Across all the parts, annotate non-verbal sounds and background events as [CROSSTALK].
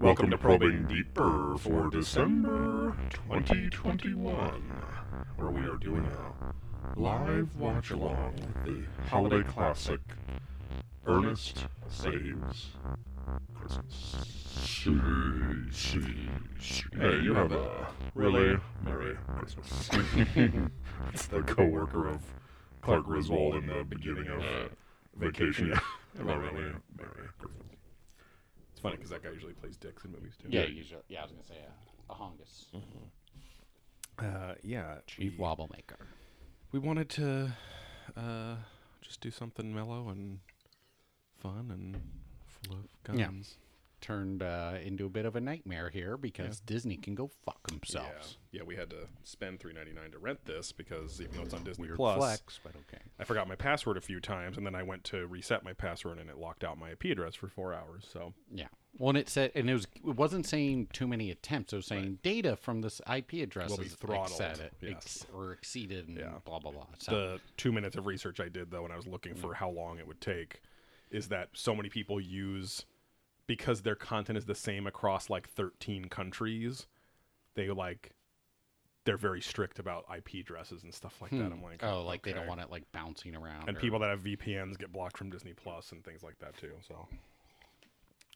Welcome to Probing Deeper for December 2021, where we are doing a live watch along with the holiday classic Ernest Saves Christmas. Hey, you have a really Merry Christmas. [LAUGHS] it's the co-worker of Clark Griswold in the beginning of Vacation. Yeah, [LAUGHS] have a really Merry Christmas. It's funny because that guy usually plays dicks in movies too. Yeah, usually. Yeah, I was gonna say a, a hongus, Uh, yeah. chief we, wobble maker. we wanted to uh, just do something mellow and fun and full of Yeah. guns. Turned uh, into a bit of a nightmare here because Disney can go fuck Yeah. themselves. yeah, we had to spend three ninety nine to rent this because even though it's on Disney Weird Plus, flex, but okay. I forgot my password a few times, and then I went to reset my password, and it locked out my IP address for four hours. So Yeah. Well, and it said, and it was, it wasn't saying too many attempts. It was saying data from this IP address Will be throttled, exceeded, yes. ex- or exceeded, and Yeah. blah blah blah. So the two minutes of research I did though when I was looking Mm. for how long it would take is that so many people use because their content is the same across like 13 countries they like they're very strict about IP addresses and stuff like that. I'm like, oh, like they don't want it like bouncing around. And or- people that have VPNs get blocked from Disney Plus and things like that too. So,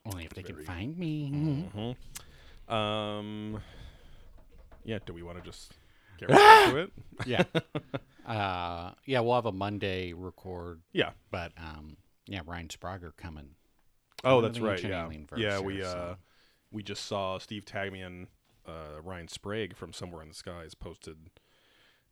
only if they can find me. um, yeah. Do we want to just get right into it? [LAUGHS] yeah. Uh, yeah, we'll have a Monday record, Yeah. but um, yeah, Ryan Sprague coming. Oh, that's right. Yeah, yeah. here, We uh, so- we just saw Steve Tagmian, uh, Ryan Sprague from Somewhere in the Skies posted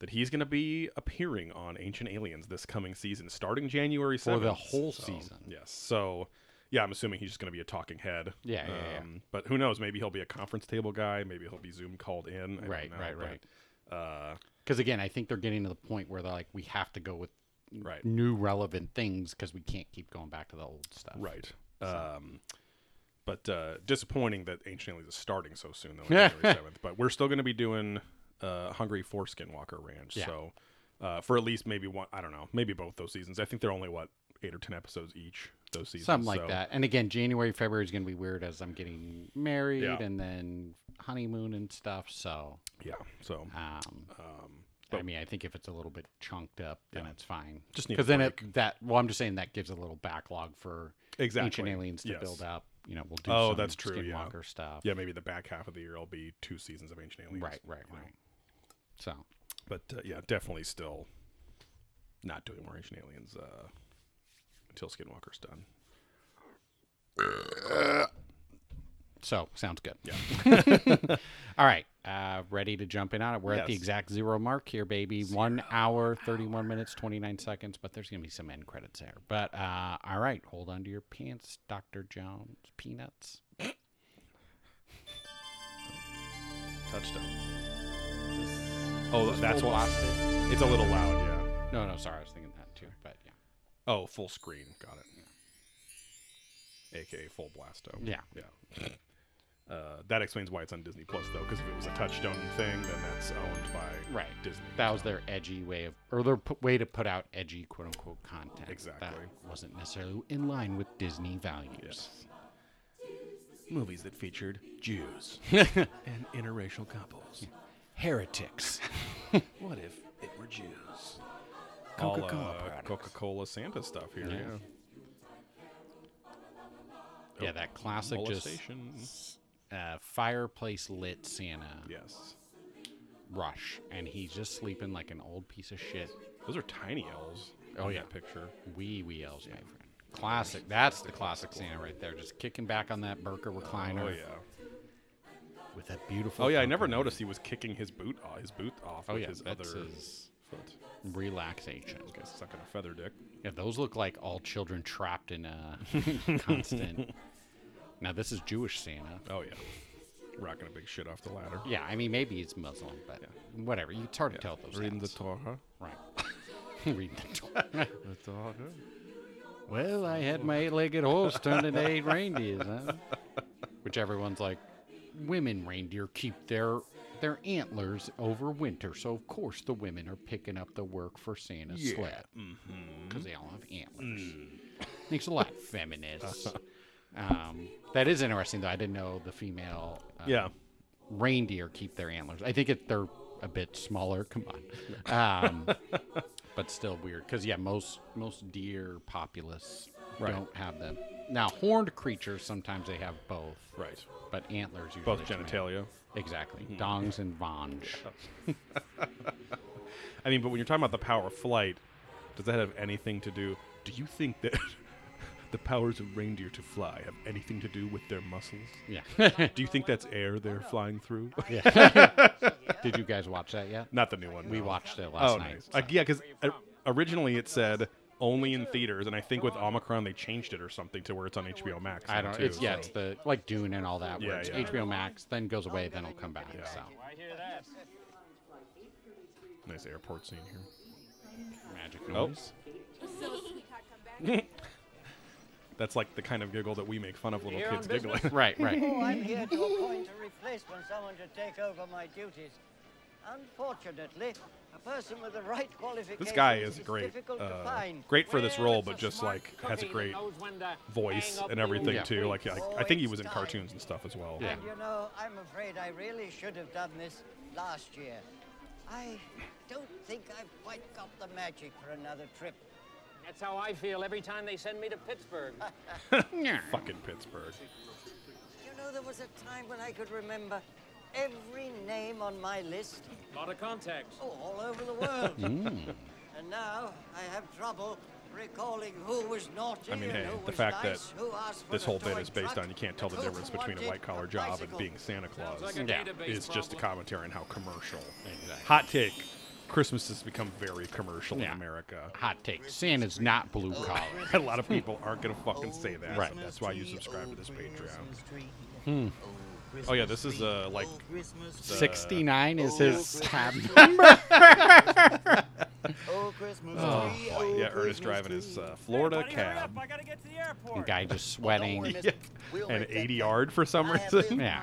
that he's going to be appearing on Ancient Aliens this coming season, starting January For the whole So, season. Yes. So, yeah, I'm assuming he's just going to be a talking head. Yeah, yeah, yeah. Um, But who knows? Maybe he'll be a conference table guy. Maybe he'll be Zoom called in. I Right, know, right, but, right. Uh, Because again, I think they're getting to the point where they're like, we have to go with Right. new relevant things because we can't keep going back to the old stuff. Right. Um, but uh, disappointing that Ancient Aliens is starting so soon, though, [LAUGHS] January 7th. But we're still going to be doing uh, Hungry for Skinwalker Ranch. Yeah. So uh, for at least maybe one, I don't know, maybe both those seasons. I think they're only, what, eight or 10 episodes each, those seasons. Something like So, that. And again, January, February is going to be weird as I'm getting married Yeah. and then honeymoon and stuff. So, Yeah. So um, um, I mean, I think if it's a little bit chunked up, then Yeah. it's fine. Just because then it that well, I'm just saying that gives a little backlog for exactly. Ancient Aliens to Yes. build up. You know, we'll do Oh, some that's true, yeah. Skinwalker stuff. Yeah, maybe the back half of the year will be two seasons of Ancient Aliens. Right, right, you know. right. So, But uh, yeah, definitely still not doing more Ancient Aliens uh, until Skinwalker's done. So sounds good. Yeah. [LAUGHS] All right, uh, ready to jump in on it. We're at the exact zero mark here, baby. One hour, thirty-one minutes, twenty-nine seconds. But there's gonna be some end credits there. But uh, all right, hold on to your pants, Doctor Jones. Peanuts. Touchdown. Oh, that's what. blasted? It's a little loud, yeah. No, no, sorry, I was thinking that too. But yeah, Oh, full screen. Got it. AKA full blasto. yeah. Yeah. Uh, that explains why it's on Disney Plus, though, because if it was a Touchstone thing, then that's owned by Right. Disney. That was their edgy way of, or their p- way to put out edgy quote unquote content. Exactly. That wasn't necessarily in line with Disney values. Yes. Movies that featured Jews [LAUGHS] and interracial couples. Heretics. [LAUGHS] What if it were Jews? Coca-Cola uh, products. Coca-Cola Santa stuff here. Yeah. Yeah. yeah, that classic just. Uh, fireplace lit Santa Yes. rush, and he's just sleeping like an old piece of shit. Those are tiny elves. Oh, in yeah. That picture. Wee wee elves, my friend. Classic. That's the classic Santa right there. Just kicking back on that Burker recliner Oh yeah. with that beautiful. Oh yeah. I never noticed he was kicking his boot off, his boot off Oh with yeah, his that's other his foot. relaxation. This guy's sucking a feather dick. Yeah, those look like all children trapped in a [LAUGHS] constant. [LAUGHS] Now this is Jewish Santa. Oh yeah. Rocking a big shit off the ladder. Yeah, I mean maybe he's Muslim, but whatever. You, it's hard to tell those. Reading the. Torah. right. [LAUGHS] Reading the Torah. [LAUGHS] The Torah. Well, I had my eight-legged horse turned into eight reindeers, huh? Which everyone's like, women reindeer keep their their antlers over winter, so of course the women are picking up the work for Santa's sled because mm-hmm. they all have antlers. Mm. Makes a lot feminist. [LAUGHS] Um, that is interesting, though. I didn't know the female uh, Yeah. reindeer keep their antlers. I think it, they're a bit smaller. Come on, um, [LAUGHS] but still weird. Because yeah, most most deer populace Right. don't have them. Now horned creatures sometimes they have both, Right. but antlers usually Both genitalia. Exactly, dongs and vange. [LAUGHS] I mean, but when you're talking about the power of flight, does that have anything to do? Do you think that the powers of reindeer to fly have anything to do with their muscles? Yeah. [LAUGHS] Do you think that's air they're flying through? [LAUGHS] yeah. [LAUGHS] Did you guys watch that yet? Not the new one. We no. watched it last Oh, night. nice. Uh, yeah, because originally it said only in theaters, and I think with Omicron they changed it or something to where it's on HBO Max. I don't. too, It's yeah, so- it's the like Dune and all that. Where Yeah, it's yeah. HBO Max, then goes away, then it'll come back. Yeah. So nice airport scene here. magic Oh. Noise. That's like the kind of giggle that we make fun of little Here kids giggling. Right, [LAUGHS] right. Oh, I'm here to appoint [LAUGHS] a replacement, someone to take over my duties. Unfortunately, a person with the right qualifications This guy is is great. difficult to Uh, find. great for this role, but just like has a great knows when to voice and everything Yeah. too. Like I, I think he was in cartoons and stuff as well. Yeah. And you know, I'm afraid I really should have done this last year. I don't think I've quite got the magic for another trip. That's how I feel every time they send me to Pittsburgh. [LAUGHS] [LAUGHS] Fucking Pittsburgh. You know, there was a time when I could remember every name on my list. A lot of contacts. Oh, all over the world. Hmm. [LAUGHS] And now I have trouble recalling who was naughty I mean, hey, the was fact that nice, who asked for This whole bit is based on you can't tell the difference between a white collar a job and being Santa Claus. like Yeah. database It's just a commentary on how commercial. Exactly. Hot take: Christmas has become very commercial Yeah. in America. Hot take: Santa's not blue collar. [LAUGHS] a lot of people aren't gonna fucking say that. Right. That's why you subscribe to this Patreon. Oh yeah, this is uh like Sixty-nine is his [LAUGHS] tab. Oh, Christmas Oh, boy. oh, yeah, Ernest driving his uh, Florida cab I gotta get to the airport. guy just sweating. worry, [LAUGHS] Yeah. We'll and 80 yard for some I have lived reason. Yeah.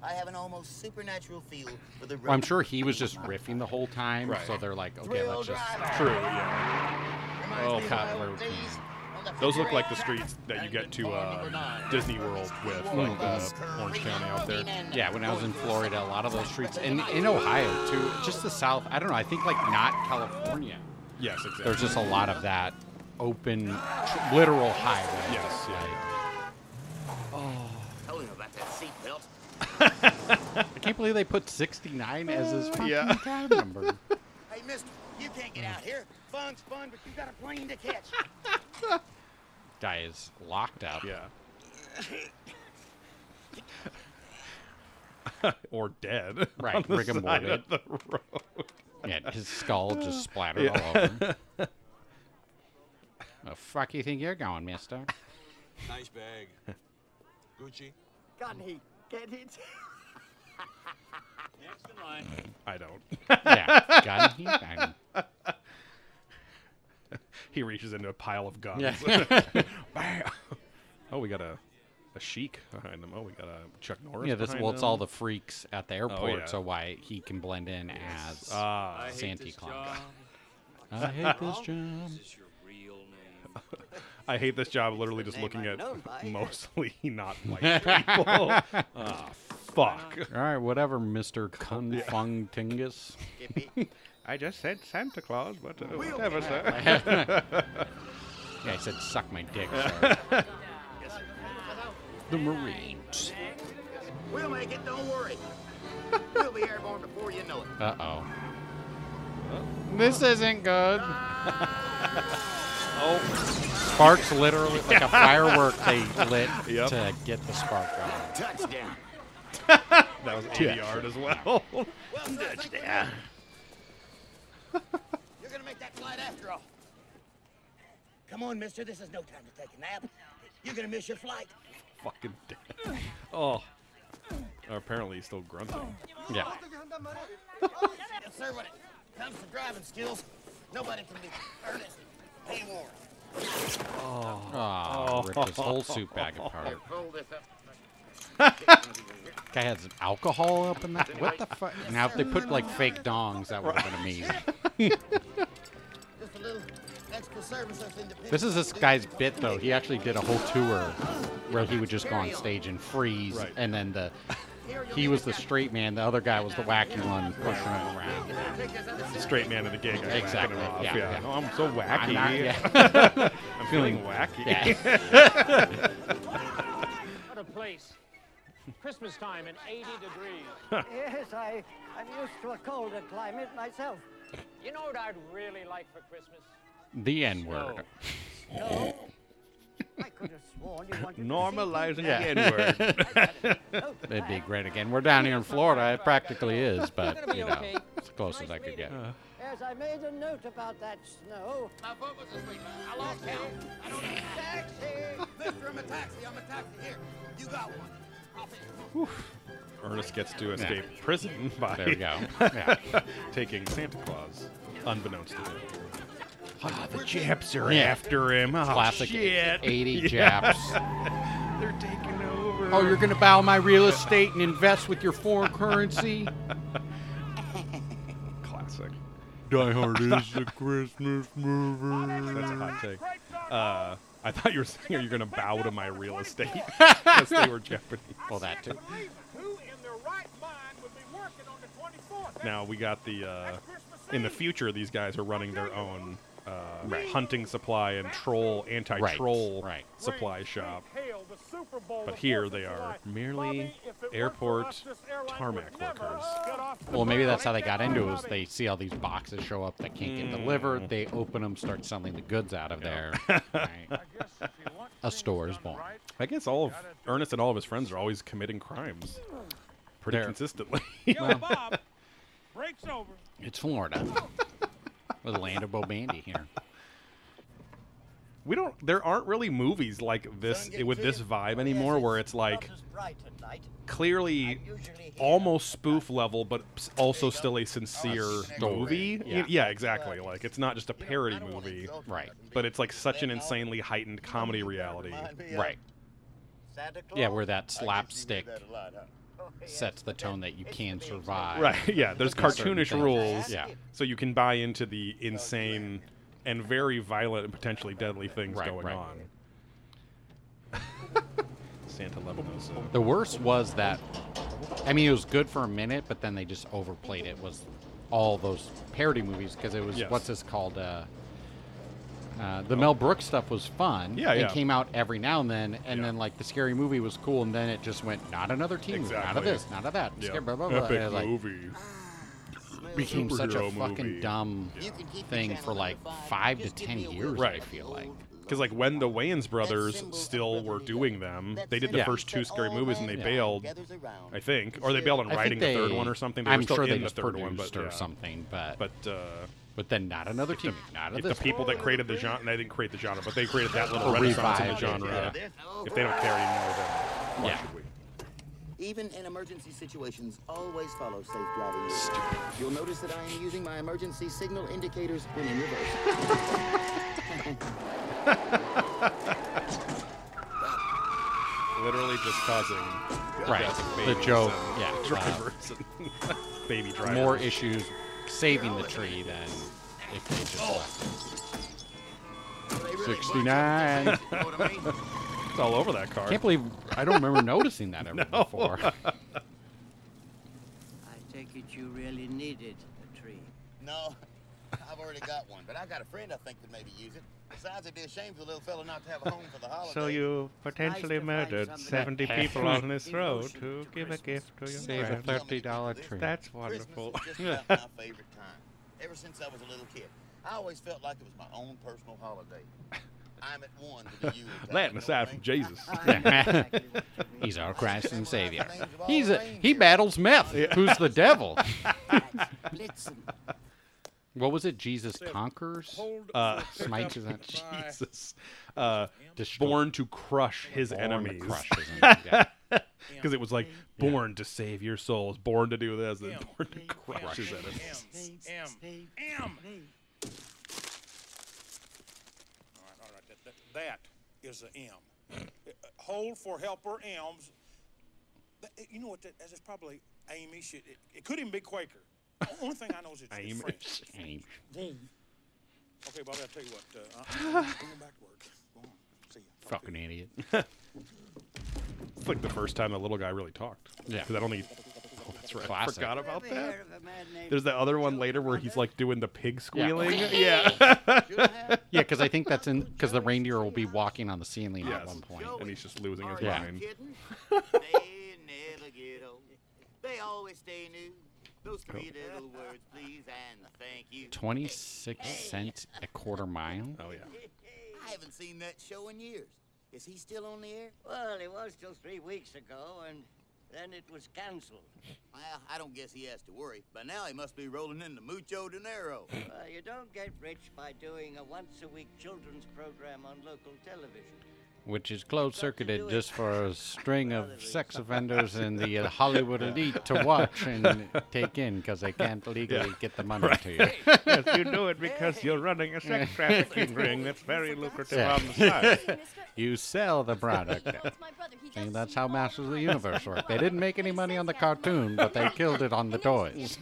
My life in the fast lane. I have an almost supernatural feel for the road. Well, I'm sure he was just riffing the whole time, Right. so they're like, okay, Thrill let's just. driver. True. Yeah. Oh, me of Cotton my old Road. days on the Those look like the streets that you get to uh. Disney World with, like uh, Orange County out there. Yeah, when I was in Florida, a lot of those streets, and in Ohio too, just the South. I don't know. I think like not California. Yes, exactly. There's just a lot of that open, tr- literal highway. Yes, yeah. Tell him about that seatbelt. I can't believe they put 69 as his oh, fucking Yeah. cab number. [LAUGHS] Hey, mister, you can't get out here. Fun's fun, but you got a plane to catch. [LAUGHS] Guy is locked up. Yeah. [LAUGHS] or dead. Right, on the rigor side mortis. of the road. Yeah, his skull just splattered all over. him. The fuck you think you're going, mister? Nice bag. Gucci. Can he get it? Next in line. I don't. [LAUGHS] Yeah, gun. He, I- he reaches into a pile of guns. Yeah. [LAUGHS] [LAUGHS] Bam. Oh, we got a a Sheik behind him. Oh, we got a Chuck Norris. yeah, this behind well, it's all the freaks at the airport, yeah. so why he can blend in as Ah, I hate Santa this Claus. job. I hate this job. This is your real name. I hate this job. Literally just looking I'm at mostly [LAUGHS] not [LAUGHS] white people. Ah, fuck. All right, whatever, Mister [LAUGHS] Confung Tingus. I just said Santa Claus, but uh, whatever, sir. Yeah, I said suck my dick. Sorry. the Marines. We'll make it, don't worry. We'll be airborne before you know it. Uh oh. This isn't good. Oh, Sparks literally like a [LAUGHS] firework they lit Yep. to get the spark going. Touchdown. that was 80 yard as well. Well, touchdown. [LAUGHS] You're gonna make that flight after all. Come on, mister. This is no time to take a nap. You're gonna miss your flight. Fucking dead. [LAUGHS] Oh. Oh, apparently he's still grunting. Yeah. Yes, sir. When it comes to driving skills, nobody can be earnest. Pay warm. Oh, ripped his oh. whole suit bag apart. [LAUGHS] Roll this up. Guy has alcohol up in that. What the fuck? Now, if they put like fake dongs, that would have been amazing. [LAUGHS] Just a little extra service us independent. This is this guy's bit though. He actually did a whole tour where he would just go on stage and freeze, Right. and then the he was the straight man, the other guy was the wacky one pushing him around. The straight man of the gig. I whacking Exactly, him off. yeah, yeah. Oh, I'm so wacky. I'm not- yeah. [LAUGHS] I'm [LAUGHS] feeling wacky. Yeah. [LAUGHS] What a place. Christmas time in 80 degrees. Yes, I, I'm used to a colder climate myself. You know what I'd really like for Christmas? The N word. No. I Normalizing Yeah. the N-word. [LAUGHS] [LAUGHS] It'd be great again. We're down here in Florida. It practically is, but you know, it's as close as I could get. Yes, I made a note about that snow. My foot was asleep. I lost count. I don't know. Taxi! Mister, I'm a taxi. I'm a taxi. Here, you got one. Hop in. Ernest gets to escape prison by There we go. Yeah. [LAUGHS] taking Santa Claus, unbeknownst to him. Ah, the Japs are Yeah. after him. Oh, Classic shit. 80 [LAUGHS] Yeah. Japs. [LAUGHS] They're taking over. Oh, you're going to buy my real estate and invest with your foreign currency? [LAUGHS] classic. Die Hard is a Christmas movie. That's a hot take. Uh, I thought you were saying you're going to bow to my real estate because they were Japanese. Well, that too. Who in their right mind would be working on the 24th? Now we got the. Uh, in the future, these guys are running their own uh, hunting supply and troll anti-troll right. supply shop. Hail the Super Bowl But here they are merely Bobby, if it weren't for airport us, this airline tarmac workers. get off the Well, maybe that's how they got into it. Was they see all these boxes show up that can't get delivered. They open them, start selling the goods out of there. [LAUGHS] Right. I guess if you want A store is born. I guess all of Ernest and all of his friends are always committing crimes pretty They're- consistently. Yo, [LAUGHS] Bob, break's over. It's Florida. The land of Bobandy here. we don't. There aren't really movies like this with this you? vibe anymore, yes, where it's like not as bright at night. clearly I'm usually here almost about spoof level, but also still a sincere story. movie. Yeah. Yeah. exactly. Like it's not just a parody movie, Right. but it's like such an insanely heightened comedy reality. Right. Santa Claus. Yeah, where that slapstick yes. [LAUGHS] sets the tone that you can survive. Right. Yeah. There's cartoonish rules. Yeah. So you can buy into the insane and very violent and potentially deadly things Right, going right. on. [LAUGHS] Santa Levinosa. The worst was that, I mean, it was good for a minute, but then they just overplayed it. Was all those parody movies because it was Yes. what's this called? Uh, uh, the Mel Brooks stuff was fun. Yeah, It yeah. came out every now and then, and Yeah. then like the scary movie was cool, and then it just went not another teen movie, not of this, not of that. Yeah. Scary, blah, blah, blah. Epic And like, movie. became such a superhero fucking dumb You can keep the thing for like five. five to ten years. whistle. I feel like. Because like when the Wayans brothers still were doing them, they did the Yeah. first two scary movies and they Yeah. bailed, I think, or they bailed on I think writing the third one or something. They I'm were still sure in they the third one, produced but or yeah. something, but But uh, but then not another team, not of if the this. people that created the genre, they didn't create the genre, but they created that little Or renaissance in the genre. yeah. If they don't care anymore, then why Yeah. should we? Even in emergency situations, always follow safe driving rules. You'll notice that I am using my emergency signal indicators when in reverse. [LAUGHS] Literally just causing right, death the joke, and yeah, [LAUGHS] drivers and [LAUGHS] baby drivers. more issues saving the tree than if they just Oh. left. They 69. bunch up, you know what I mean? It's all over that car. Can't believe I don't remember noticing that ever [LAUGHS] before. [LAUGHS] I take it you really needed a tree. No, I've already got one, but I got a friend I think could maybe use it. Besides, it'd be a shame for the little fella not to have a home for the holidays. [LAUGHS] So you potentially to find murdered 70 people on this road to to give a gift to your Save a friend. thirty dollar tree. That's Christmas wonderful. Ever since I was a little kid, I always felt like it was my own personal holiday. I'm at one with the [LAUGHS] Yule tide, That you know aside from? Jesus. [LAUGHS] Exactly what you mean. He's our Christ and Savior. Names of all He's a he battles meth. Who's the devil? [LAUGHS] What was it? Jesus conquers. Uh, Smites is that Jesus. Uh, born to crush his born to enemies. crush his enemies, yeah. Because it was like, born to save your souls, born to do this, and [LAUGHS] born to crush his enemies. M. M. M. All right, all right. That, that, that is a M. Hold for helper M's. That- you know what? That, that's probably Amish. It, it, it could even be Quaker. The only thing I know is it's, it's French. Aim. Okay, Bobby, I'll tell you what. Uh, I'm going back to work. Go on. See ya. Fucking idiot. It's like the first time the little guy really talked. Yeah. Because I only. Oh, that's right. I Classic. forgot about that. hear of a man named There's the other one later where he's like doing the pig squealing. Yeah. [LAUGHS] Yeah. Yeah, because I think that's in because the reindeer will be walking on the ceiling at Yes. one point. and he's just losing his Yeah. mind. kidding? [LAUGHS] they never get old. They always stay new. Those three oh. little words, please and thank you. Twenty-six cents a quarter mile. Oh yeah. I haven't seen that show in years. Is he still on the air? Well, he was till three weeks ago, and then it was cancelled. Well, I don't guess he has to worry. By now he must be rolling into mucho dinero. Uh, you don't get rich by doing a once-a-week children's program on local television. Which is closed circuited just for a [LAUGHS] string of sex offenders in the uh, [LAUGHS] Hollywood elite to watch and [LAUGHS] take in because they can't legally get the money to you. yes, you do it because you're running a sex trafficking ring that's very lucrative Yeah. on the side. You sell the product. See, that's how Masters of the Universe work. They didn't make any money on the cartoon, but they killed it on the toys.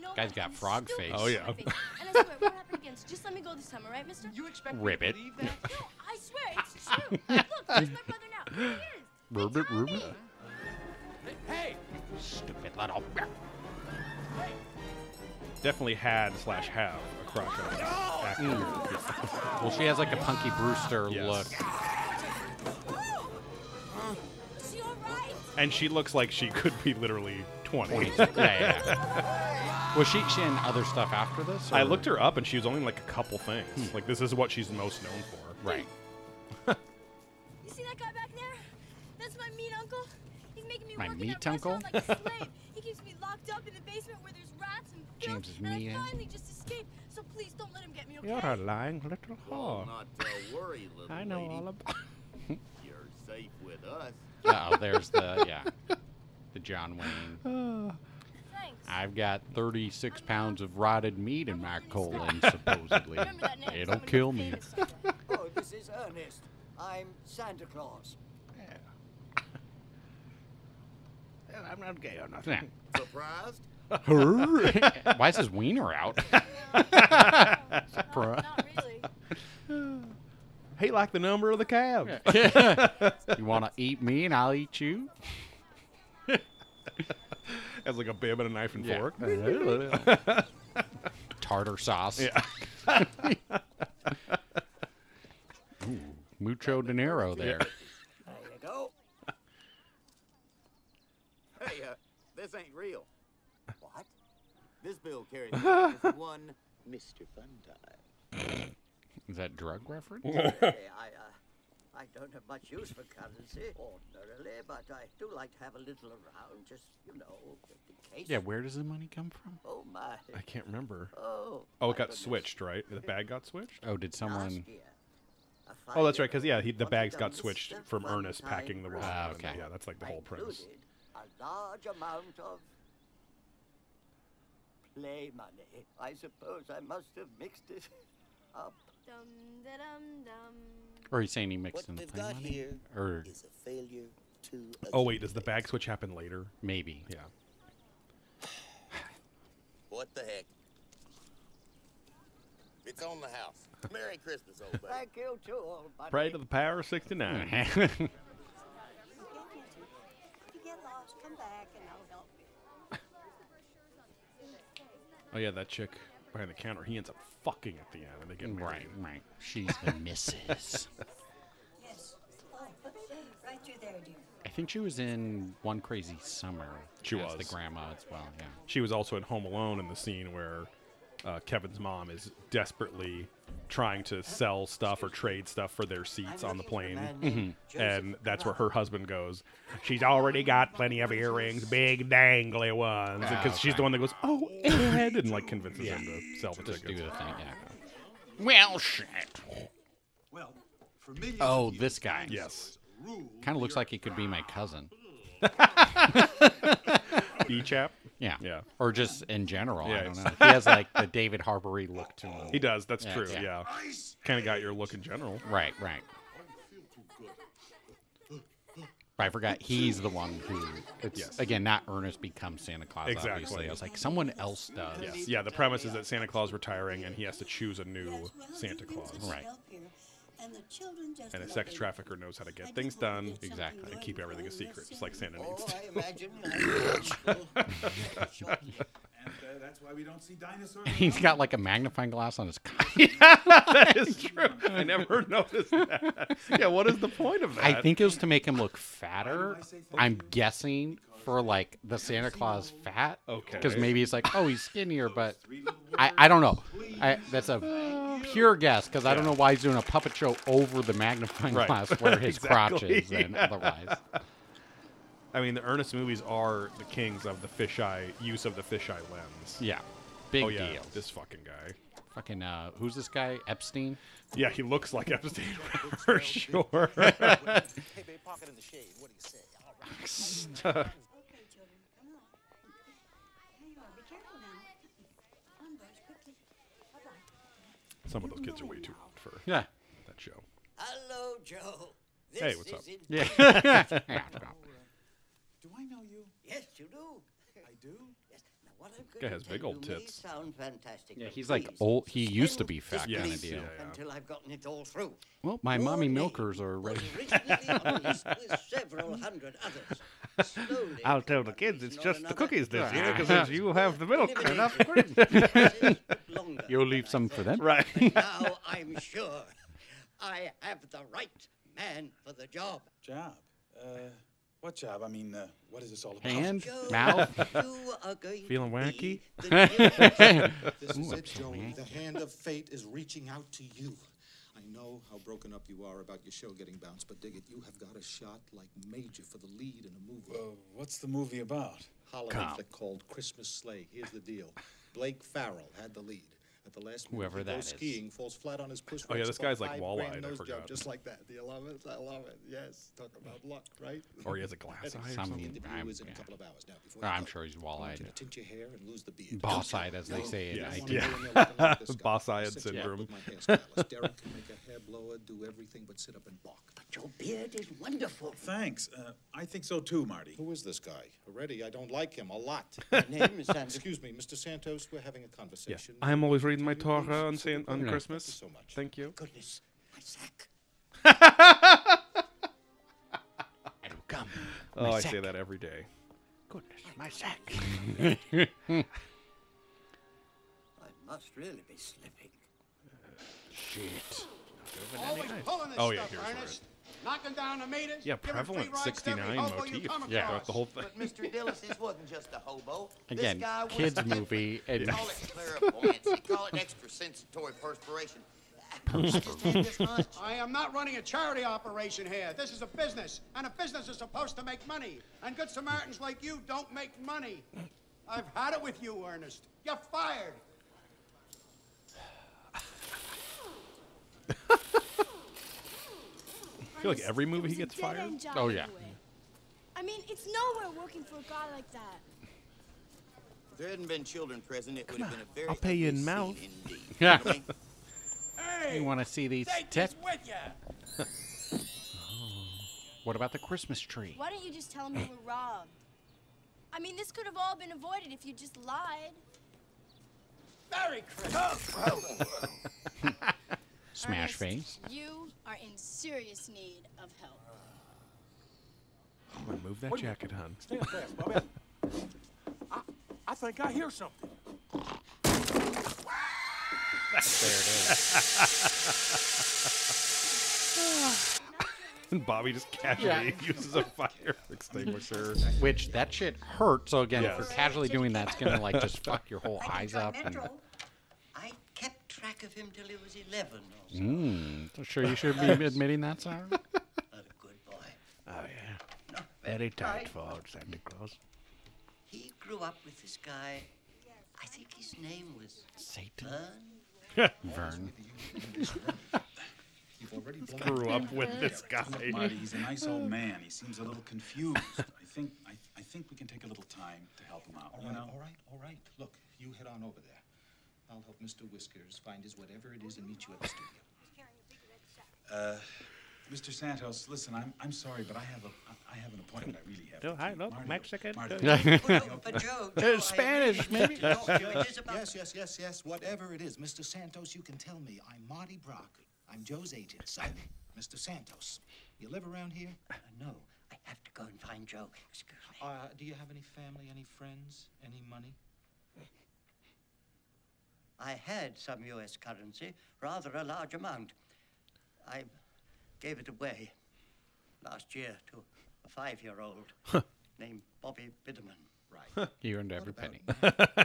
No Guy's life got frog face. Oh, yeah. on my face. And I swear, what happened again? So just let me go this time, all right, mister? You expect Rip me it. to believe that? [LAUGHS] No, I swear, it's true. Look, there's my brother now. Here he is. [LAUGHS] Hey, Rubit, Tommy. Rubit. Hey, Stupid little. Definitely had slash have a crush on oh, this actor. Mm. Well, she has like a Punky Brewster Yes. look. Is she all right? And she looks like she could be literally 20. [LAUGHS] Yeah, yeah. Was she she in other stuff after this? I looked her up and she was only in like a couple things. Like this is what she's most known for. Right. [LAUGHS] You see that guy back there? That's my meat uncle. He's making me My work in meat that uncle? like a [LAUGHS] slave. he keeps me locked up in the basement where there's rats and filth, James's and meat, eh? I finally just escaped. So please don't let him get me, okay? You're a lying little Well, whore. not to worry, little I know lady. all about. You're safe with us. Oh, there's the yeah, the John Wayne. [SIGHS] I've got 36 pounds of rotted meat in my colon, supposedly. Remember that name. [LAUGHS] It'll kill me. [LAUGHS] Oh, this is Ernest. I'm Santa Claus. Yeah. I'm not gay or nothing. [LAUGHS] Surprised? Why is his wiener out? No, not really. Hey, like the number of the cab. you want to eat me and I'll eat you? [LAUGHS] Has like a bib and a knife and Yeah. fork. [LAUGHS] Tartar sauce. Yeah. [LAUGHS] Ooh, mucho dinero there. There you go. hey, uh, this ain't real. What? This bill carries is one Mr. Funtime. Is that drug reference? Hey, I, uh, I don't have much use for currency ordinarily, but I do like to have a little around, just, you know, in case. yeah, where does the money come from? Oh, my. I can't remember. Oh. Oh, it got goodness. switched, right? The bag got switched. Oh, did someone. Oh, that's right. Because yeah, he, the bags got switched from Ernest packing the roll. brand. Ah, and okay. Yeah, that's like the whole premise. included A large amount of play money. I suppose I must have mixed it [LAUGHS] up. Dum da dum dum. Or he's saying he mixed What in the we've play got money? here Or is a failure to. Oh wait, does the bag switch happen later? maybe. Yeah. What the heck? It's on the house. Merry Christmas, old buddy. Thank you too, old buddy. Pray to the power of 69. [LAUGHS] [LAUGHS] If you get lost, come back and I'll help you. oh yeah, that chick behind the counter, he ends up fucking at the end and they get married. right, right. She's the [LAUGHS] missus. Yes. Right through there, dear. I think she was in One Crazy Summer. She as the grandma as well. Yeah. She was also in Home Alone in the scene where uh, Kevin's mom is desperately trying to sell stuff or trade stuff for their seats on the plane. Mm-hmm. And that's where her husband goes. She's already got plenty of earrings, big dangly ones, because she's okay. the one that goes, "Oh, Ed," and like convinces him to sell the Just do tickets. the thing. Yeah. Well, shit. Well, for millions Oh, this guy. Yes, Kind of looks like he could be my cousin. [LAUGHS] [LAUGHS] B chap. Yeah. Yeah. Or just in general. I Yeah, don't know. He has like the David Harbory look to him. He does. That's Yeah, true. yeah. Yeah. Kind of got your look in general. Right, right. But I forgot he's the one who. It's Yes. again not Ernest becomes Santa Claus. Exactly. Obviously, I was like someone else does. Yes. Yeah, the premise is that Santa Claus retiring and he has to choose a new Santa Claus. Right. And the children just And a sex trafficker knows how to get things done Exactly. and keep everything a secret, this just like Santa Oh, needs. I imagine. [LAUGHS] [LAUGHS] And uh, that's why we don't see dinosaurs. [LAUGHS] He's got like a magnifying glass on his. Yeah, that is true. I never noticed that. Yeah, what is the point of that? I think it was to make him look fatter. I'm guessing for like the Santa Claus fat. Okay. Because maybe it's like, oh, he's skinnier, but I, I don't know. I, that's a pure guess because I don't know why he's doing a puppet show over the magnifying Right. glass where his crotch [LAUGHS] Exactly. is than [LAUGHS] otherwise. I mean, the Ernest movies are the kings of the fisheye use of the fisheye lens. Yeah. Big oh yeah, deal. this fucking guy. Fucking, uh, who's this guy? Epstein? Yeah, he looks like Epstein [LAUGHS] for sure. Hey, babe, pocket in the shade. What do you say? All right. Okay, children, come on. Here you are. Be careful now. On, Buzz, quickly. Bye-bye. Some of those kids are way too old for Yeah. that show. Hello, Joe. This Hey, what's is up? Yeah. Yeah. [LAUGHS] Do I know you? Yes, you do. I do. Yes. Now, what I'm Guy going has to big old tits. sound fantastic. Yeah, he's like old. He used to be fat Yes, kind of deal. yeah. Until I've gotten it all through. Well, my Your mommy milkers are was ready. originally on a list with several hundred others. Slowly, I'll tell the kids it's just the cookies this year because you have the milk. Enough [LAUGHS] You'll leave some for them. Right. [LAUGHS] Now I'm sure I have the right man for the job. Job. Uh, what job? I mean, uh, what is this all about? Hand, Joe, [LAUGHS] mouth. you are going Feeling wacky? the [LAUGHS] This is I'm it, Joey. The hand of fate is reaching out to you. I know how broken up you are about your show getting bounced, but dig it, you have got a shot like major for the lead in a movie. Uh, what's the movie about? holiday flick called Christmas Sleigh. Here's the deal. Blake Farrell had the lead. At the last minute, Whoever he that goes is. skiing, falls flat on his push. Oh, yeah, this guy's like five I nose forgot. job, just like that. Do you love it? I love it. Yes. Talk about luck, right? [LAUGHS] Or he has a glass eye Some- something. interview I'm- is in yeah. a couple of hours now. Before Oh, I'm sure he's I want you tint your hair and lose the beard. Boss-eyed, as they say in Yes. IT. Yeah. When you're looking like [LAUGHS] this guy, Boss-eyed sit back syndrome. with my hairstylist. [LAUGHS] Derek can make a hair blower, do everything but sit up and balk. But your beard is wonderful. Thanks. Uh, I think so too, Marty. Who is this guy? Already, I don't like him a lot. My name is Santos. Excuse me, Mr. Santos. We're having a Yeah. conversation. I'm always reading my Torah on, San- on Yeah. Christmas. Thank you so much. Thank you. Goodness, my sack. [LAUGHS] It'll come. Oh, My I say that every day. Goodness, my sack. [LAUGHS] I must really be slipping. Shit. Oh yeah, here's it. Knocking down the meters. Yeah, giving prevalent rides to every 69 motif Yeah. across. throughout the whole thing. But Mr. Dillis, this wasn't just a hobo. Again, this guy kids different. movie. [LAUGHS] And Call it clairvoyancy. Call it extrasensitory perspiration. Just had this hunch. I am not running a charity operation here. This is a business, and a business is supposed to make money. And good Samaritans like you don't make money. I've had it with you, Ernest. You're fired. I feel like every movie he gets fired. Oh, yeah. I mean, it's nowhere working for a guy like that. If there hadn't been children present, it would have been a very I'll pay you in scene mouth. Yeah. You know what I mean? Hey, you want to see these take tits? this with you. [LAUGHS] What about the Christmas tree? Why don't you just tell him you were robbed? I mean, this could have all been avoided if you just lied. Merry Christmas. [LAUGHS] Smash Ernest, face. You are in serious need of help. I'm gonna move that jacket, hun. Stand fast, Bobby. I, I think I hear something. There it is. and [LAUGHS] Bobby just casually uses a fire extinguisher. Which that shit hurt. So again, if you're casually doing that, it's gonna like just fuck your whole eyes up. And I kept track of him till he was 11 or so. mm, so sure you should be admitting that, Sarah. [LAUGHS] Not a good boy. Oh, yeah. Very tight for old Santa Claus. He grew up with this guy. I think his name was Satan. Vern. [LAUGHS] Vern. [LAUGHS] You've already Grew up with this guy. Marty, he's a nice old man. He seems a little confused. I think I, I think we can take a little time to help him out. All You right, know? all right, all right. Look, you head on over there. I'll help Mr. Whiskers find his whatever it is and meet you at the studio. Uh, Mr. Santos, listen, I'm I'm sorry, but I have a I have an appointment. I really have. Oh, to hi, keep. look, Marty, Mexican. Marty, [LAUGHS] But Joe, Joe, I Spanish, really maybe. should talk to you. It is about Yes, yes, yes, yes. Whatever it is, Mr. Santos, you can tell me. I'm Marty Brock. I'm Joe's agent. So, Mr. Santos, you live around here? Uh, no, I have to go and find Joe. Excuse me. Uh, do you have any family, any friends, any money? I had some U.S. currency, rather a large amount. I gave it away last year to a five-year-old named Bobby Biderman. Right. You earned every penny. Uh, [LAUGHS]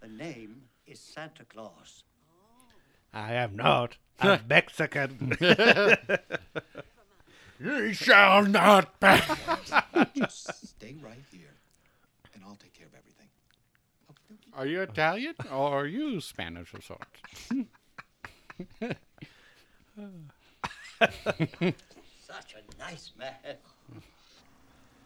the name is Santa Claus. Oh. I am not a Mexican. [LAUGHS] [LAUGHS] Ye shall not pass. Just stay right here, and I'll take care of everything. Are you Italian or are you Spanish of sorts? Such a nice man.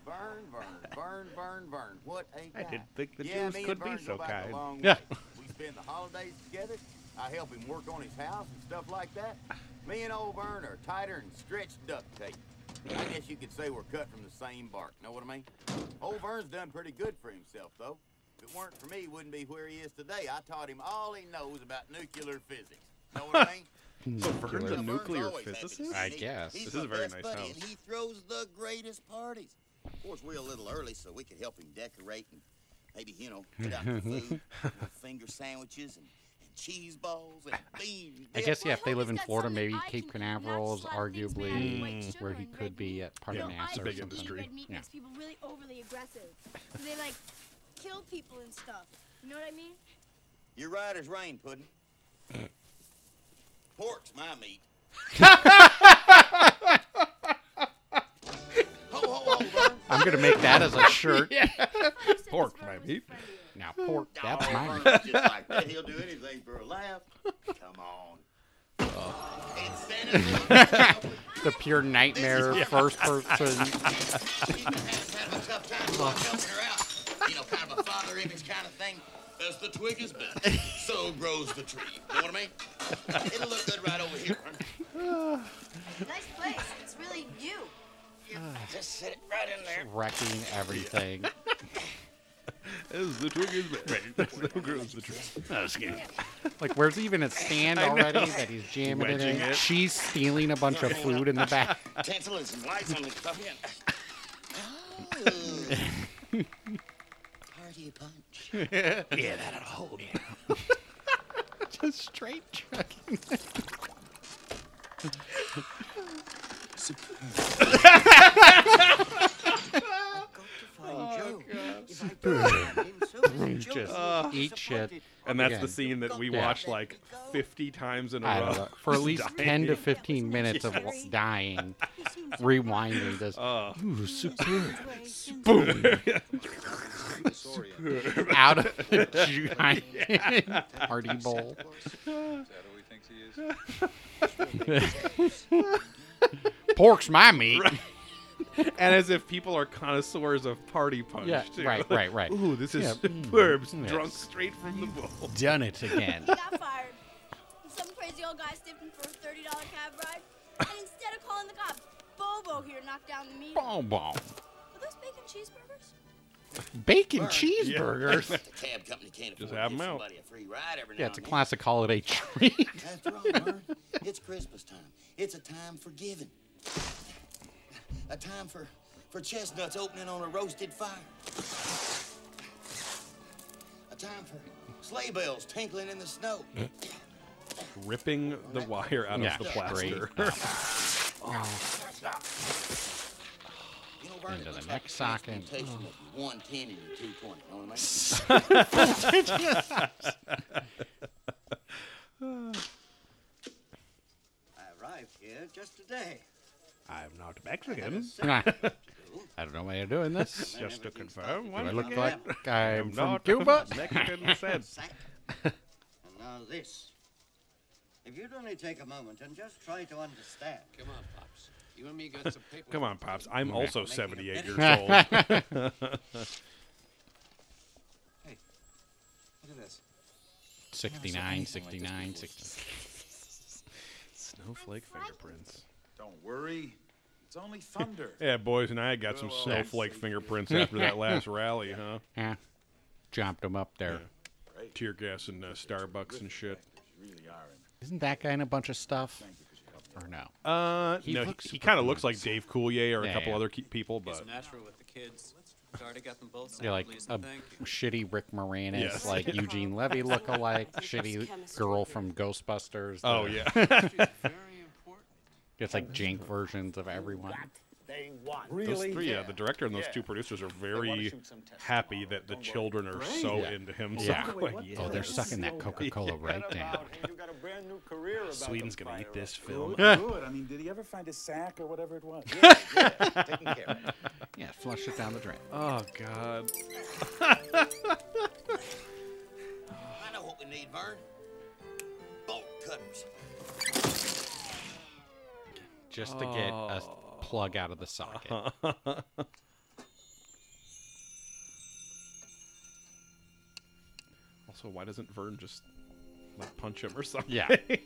Burn, burn, burn, burn, burn. What a I guy. I didn't think the yeah, Jews could be so kind. Yeah. We spend the holidays together. I help him work on his house and stuff like that. Me and old Vern are tighter than stretched duct tape. I guess you could say we're cut from the same bark. Know what I mean? Old Vern's done pretty good for himself, though. If it weren't for me, he wouldn't be where he is today. I taught him all he knows about nuclear physics. Know what I mean? [LAUGHS] So Vern's a nuclear always happy to physicist? I guess. He's This my is a very nice buddy, house. And he throws the greatest parties. Of course, we're a little early, so we could help him decorate and maybe, you know, put out the [LAUGHS] food, little finger sandwiches and, and cheese balls and beans. I guess yeah, if they live in Florida, maybe Cape Canaveral is arguably where he could be at part of NASA it's a big industry. Red meat Yeah. makes people really overly aggressive. So they like kill people and stuff. You know what I mean? You're right as rain, Puddin'. [CLEARS THROAT] Pork's my meat. [LAUGHS] ho, ho, ho, Vern. I'm gonna make that as a [LAUGHS] shirt. [LAUGHS] Pork, my meat. Now pork, that's Oh, mine. Just like that. He'll do anything for a laugh. Come on. It's the pure nightmare first person. Having a tough time helping her out. You know, kind of a father image kind of thing. As the twig is bent, so grows the tree. You know what I mean? It'll look good right over here. Nice place. It's really you. Ah. Just sit it right in there. wrecking everything. [LAUGHS] As the twig is bent, so grows the tree. [LAUGHS] [LAUGHS] Like, where's even a stand I know. already that he's jamming it Wedging in? it. She's stealing a bunch of food in the back. Tinsel and some lights on the stuff. Party punch. [LAUGHS] yeah, that'll hold you. [LAUGHS] Just straight trucking. Find oh, Joe. If I Superb. don't find him, so is Joe. Just eat shit. And that's Again. the scene that we Yeah. watched like 50 times in a I row. don't know. For at least 10 to 15 minutes of wa- dying, [LAUGHS] rewinding this. Uh, Ooh, superb. Boom. Out of [LAUGHS] the giant party bowl. that's what he thinks he is [LAUGHS] Pork's my meat. [LAUGHS] and as if people are connoisseurs of party punch Yeah, too. right, right, right. Ooh, this is Yeah. [LAUGHS] superb, Mm. drunk Yes. straight from the bowl. Done it again. [LAUGHS] He got fired. Some crazy old guy stiffed him for a $30 cab ride. And instead of calling the cops, Bobo here knocked down the meter. Boom, boom. Are those bacon cheeseburgers? Bacon Vern. cheeseburgers. The cab company can't Just afford have to 'em give out. somebody a free ride every Yeah, now it's a and then. classic holiday treat. After all, Vern, it's Christmas time. It's a time for giving. A time for, for chestnuts opening on a roasted fire. A time for sleigh bells tinkling in the snow. Ripping the wire out Yeah, of the straight plaster. [LAUGHS] You know, Vern, Into the looks next like socket. transmutation 110 and your 220. Know what I mean? [LAUGHS] I arrived here just today. I'm not Mexican. [LAUGHS] [LAUGHS] I don't know why you're doing this. Just to confirm, Do once I look again, like I'm I'm from not Cuba? Mexican [LAUGHS] said. And now this. If you'd only take a moment and just try to understand. Come on, Pops. You and me got some paper. Come on, pops. I'm Yeah. also 78 years old. Hey, look at this. 69, 69, 60. Snowflake fingerprints. Don't worry. It's only thunder. [LAUGHS] Yeah, boys, and I got some Well, snowflake fingerprints after that last rally, huh? [LAUGHS] Yeah. Jumped them up there. Tear gas and uh, Starbucks and shit. Isn't that guy in a bunch of stuff? Or no? Uh, He no, looks he, he kind of looks like Dave Coulier or a couple yeah. other ke- people, but It's natural with the kids. Sorry, got them both. [LAUGHS] You're like a and thank you. shitty Rick Moranis, Yes. like Eugene Levy look-alike, shitty girl from Ghostbusters. Oh, yeah. It's like jank versions of everyone. They want. Those three, yeah, the director and those two producers are very happy that the children are so Yeah. into him. Yeah. So quick. Oh, they're sucking that Coca-Cola right down. You got a brand new career about Sweden's gonna eat this film. Good, good. I mean, did he ever find a sack or whatever it was? [LAUGHS] Yeah, yeah, taking care of it. Yeah, flush it down the drain. Oh God. [LAUGHS] I know what we need, Vern. Bolt cutters. Just to get a plug out of the socket. [LAUGHS] Also, why doesn't Vern just like punch him or something? Yeah. [LAUGHS]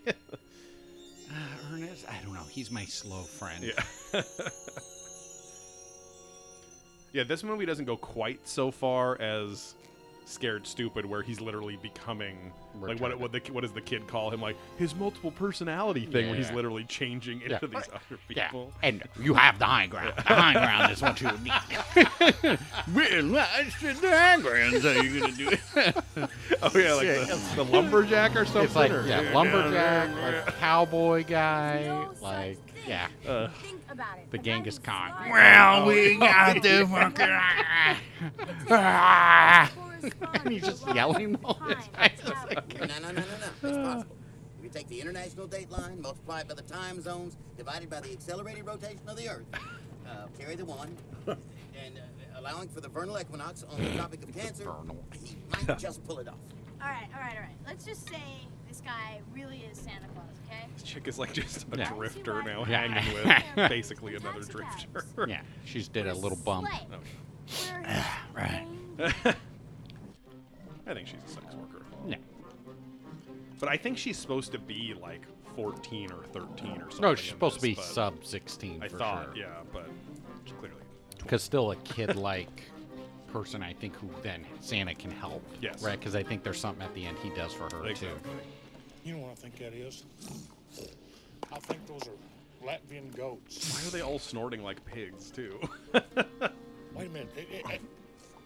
Uh, Ernest, I don't know. He's my slow friend. Yeah. [LAUGHS] yeah, this movie doesn't go quite so far as Scared Stupid, where he's literally becoming like what what the what does the kid call him like his multiple personality thing, where he's literally changing into Yeah. these other Yeah, people. and you have the high ground. The high ground is what you need. well, that's the diagrams. How you gonna do it? [LAUGHS] oh yeah, like the, the lumberjack or something. It's like or- yeah, lumberjack, like cowboy guy, like yeah, Uh, Think about it. the Genghis Khan. Well, we got the [LAUGHS] fucking. [LAUGHS] And he's just yelling all the time. No, no, no, no, no. It's possible. If you take the international date line, multiply it by the time zones, divided by the accelerated rotation of the Earth, uh, carry the one, and uh, allowing for the vernal equinox on the Tropic of [LAUGHS] Cancer, he might [LAUGHS] just pull it off. All right, all right, all right. Let's just say this guy really is Santa Claus, okay? This chick is like just a Yeah. drifter now, Yeah. hanging with basically another drifter. Yeah, she's did a little bump. [SIGHS] right. I think she's a sex worker. Yeah. But I think she's supposed to be like 14 or 13 or something. No, she's in supposed to be sub 16 I for thought, sure. yeah, but she's clearly. Because still a kid-like person, I think, who then Santa can help. Yes. Right? Because I think there's something at the end he does for her too. You know what I think that is? I think those are Latvian goats. Why are they all snorting like pigs too? [LAUGHS] Wait a minute. It, it, it,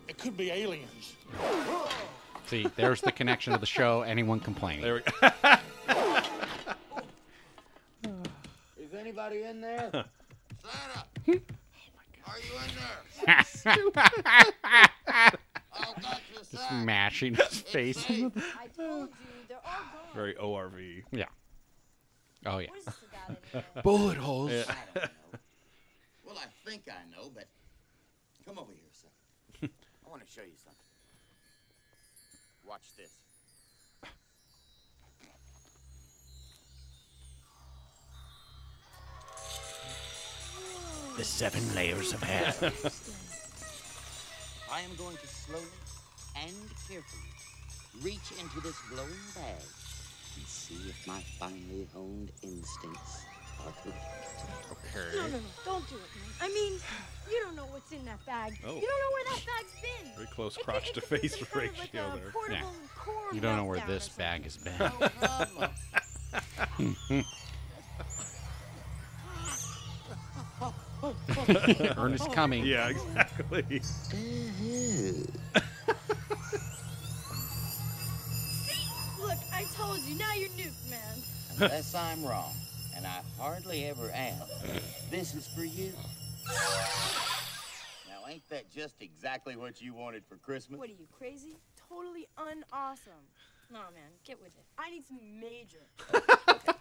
it could be aliens. [LAUGHS] See, there's the connection to the show. Anyone complaining? There we go. [LAUGHS] Is anybody in there? Santa! Are you in there? I'll got you, Just son. mashing his face. [LAUGHS] I told you, they're all gone. Very ORV. yeah. Oh yeah. What is this about anyway? Bullet holes. Yeah. I don't know. Well, I think I know, but come over here, son. [LAUGHS] I want to show you something. Watch this. The seven layers of hair. [LAUGHS] I am going to slowly and carefully reach into this glowing bag and see if my finely honed instincts are correct. No, no, no, don't do it, man. I mean, you don't know what's in that bag. Oh. You don't know where that bag's been. Very close crotch to face some kind ratio like there. portable core You don't know where this bag has been. No [LAUGHS] problem. [LAUGHS] Ernest coming. Yeah, exactly. [LAUGHS] Look, I told you. Now you're nuked, man. Unless I'm wrong, and I hardly ever am, this is for you. Now, ain't that just exactly what you wanted for Christmas? What are you, crazy? Totally unawesome. No, man, get with it. I need some major. [LAUGHS]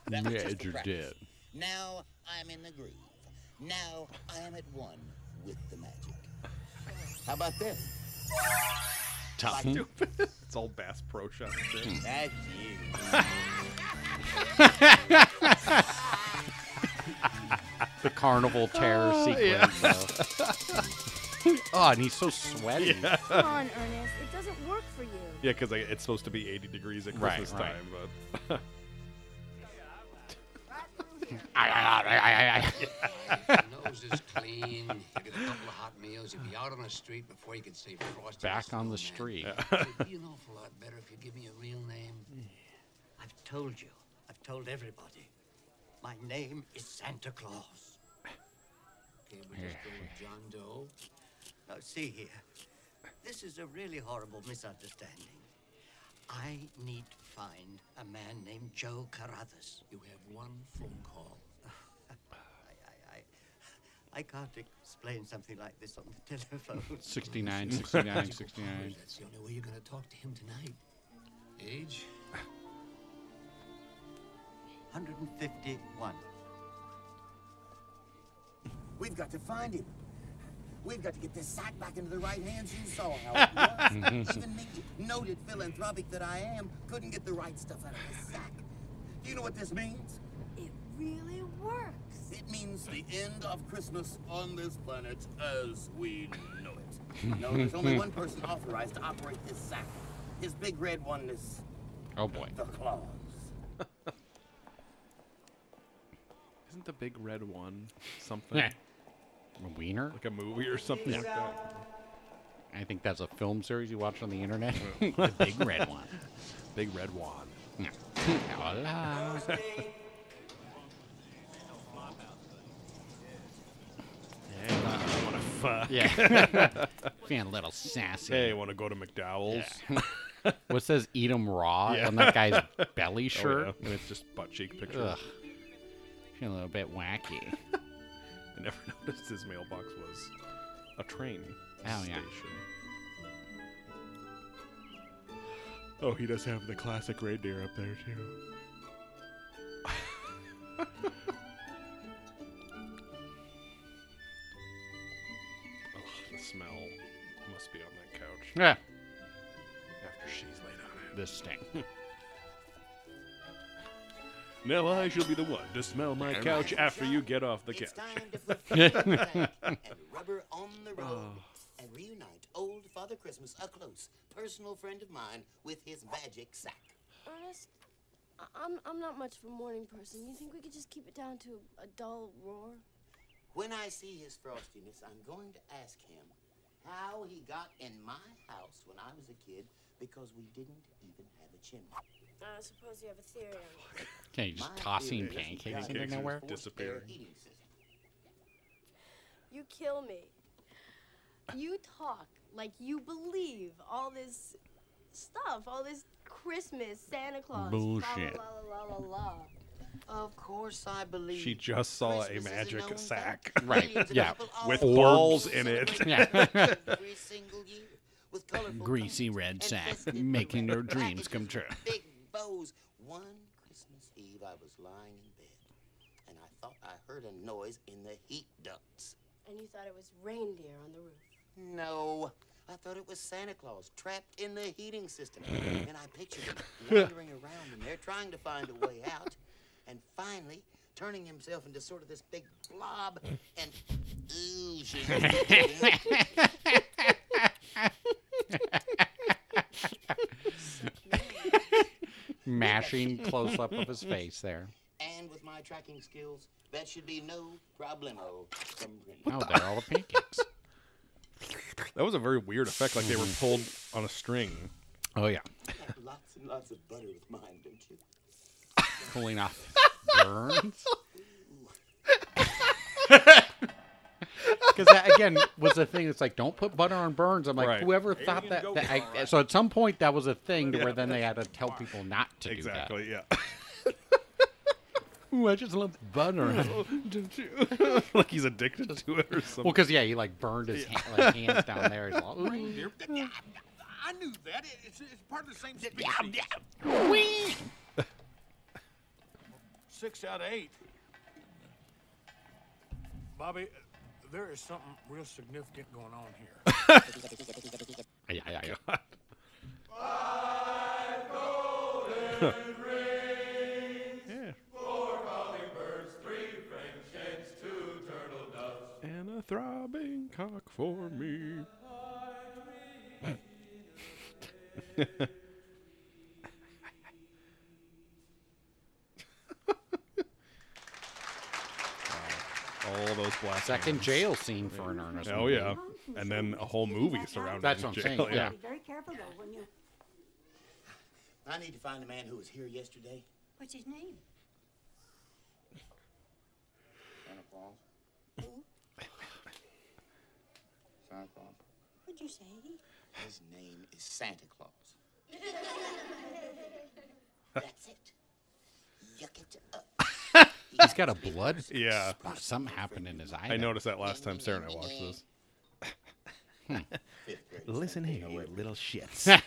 That was just Major a practice. dead. Now I'm in the groove. Now I am at one with the magic. How about this? Tough. Stupid. [LAUGHS] it's all Bass Pro Shops. shit. That's you. [LAUGHS] [LAUGHS] the carnival terror oh, yeah. sequence. though. oh, and he's so sweaty. Yeah. Come on, Ernest. It doesn't work for you. Yeah, because it's supposed to be 80 degrees at Right, Christmas right. time, but [LAUGHS] nose is clean. You get a couple of hot meals. You'll be out on the street before you can say frosty. Back on the street. It'd be an awful lot better if you give me a real name. I've told you. I've told everybody. My name is Santa Claus. Okay, we just go with John Doe. Now, see here. This is a really horrible misunderstanding. I need to find a man named Joe Carruthers. You have one phone call. [LAUGHS] I, I, I, I can't explain something like this on the [LAUGHS] telephone. 69, 69, [LAUGHS] 69. That's the only way you're going to talk to him tonight. Age? 151. We've got to find him. We've got to get this sack back into the right hands you saw how it was. [LAUGHS] Even me, noted philanthropic that I am, couldn't get the right stuff out of this sack. Do you know what this means? It really works. It means the end of Christmas on this planet as we know it. No, there's only [LAUGHS] one person authorized to operate this sack. His big red one is Oh boy. the Claus. Isn't the big red one something A wiener? like a movie or something like that? I think that's a film series you watch on the internet. [LAUGHS] the big red one. Big red one. Yeah. Hola. Yeah, I want to fuck. Yeah. [LAUGHS] Feeling a little sassy. Hey, want to go to McDowell's? [LAUGHS] what says eat 'em raw Yeah. on that guy's belly Oh, shirt? yeah. And it's just butt cheek picture. Ugh. A little bit wacky. [LAUGHS] I never [LAUGHS] noticed his mailbox was a train Oh, yeah. Oh, he does have the classic reindeer up there too. [LAUGHS] oh, the smell must be on that couch. Yeah. After she's laid on it. This stink. Now I shall be the one to smell my couch after you get off the It's couch. time to put feet on the track and rubber on the road Oh. and reunite old Father Christmas, a close personal friend of mine, with his magic sack. Ernest, I- I'm, I'm not much of a morning person. You think we could just keep it down to a dull roar? When I see his frostiness, I'm going to ask him how he got in my house when I was a kid because we didn't even have a chimney. I suppose you have a theory on it. Okay, just My tossing theory is pancakes that into it's a nowhere. forced air Disappearing. You kill me. You talk like you believe all this stuff, all this Christmas, Santa Claus, Bullshit. La, la, la, la, la, la. Of course, I believe. She just saw a Christmas is magic known sack. fact. Right, Millions of yeah. people all With over balls in it. celebrate Yeah. every single year with colorful [LAUGHS] Greasy colors red and sack, festive making red your dreams come true. Big bows. One Christmas Eve, I was lying in bed, and I thought I heard a noise in the heat ducts. And you thought it was reindeer on the roof. No, I thought it was Santa Claus trapped in the heating system. [LAUGHS] and I pictured him wandering around in there trying to find a way out, and finally turning himself into sort of this big blob and oozing. [LAUGHS] Mashing close up of his face there. and with my tracking skills, that should be no problemo. From Oh, there are all the pancakes. That was a very weird effect, like they were pulled on a string. Oh yeah, lots and lots of butter with mine, don't you? pulling off burns. Because that again was the thing. It's like don't put butter on burns. I'm like, Right. whoever thought that. that I, so at some point that was a thing to Yeah. where then they had to tell people not to Exactly, yeah. do [LAUGHS] that. Ooh, I just love butter. [LAUGHS] Oh, don't you? [LAUGHS] like he's addicted to it or something. well, because yeah, he like burned his Yeah. ha- like, hands down there. He's like, "Ooh." I knew that. It's, it's part of the same species. Six out of eight. Bobby, there is something real significant going on here. [LAUGHS] Yeah, yeah, yeah. Yeah. Throbbing cock for me. [LAUGHS] All those black. Second hands. jail scene for an earnest. Oh movie. yeah, and then a whole movie surrounding. That's what I'm jail. saying, yeah. Be very careful though when you. I need to find the man who was here yesterday. What's his name? Santa Claus. Santa Claus. What'd you say? His name is Santa Claus. [LAUGHS] That's it. Yuck it up. [LAUGHS] He's got a blood. [LAUGHS] Yeah. spot. Something happened in his eye. I noticed that last time Sarah and I watched this. Hmm. Listen here, you little shits. I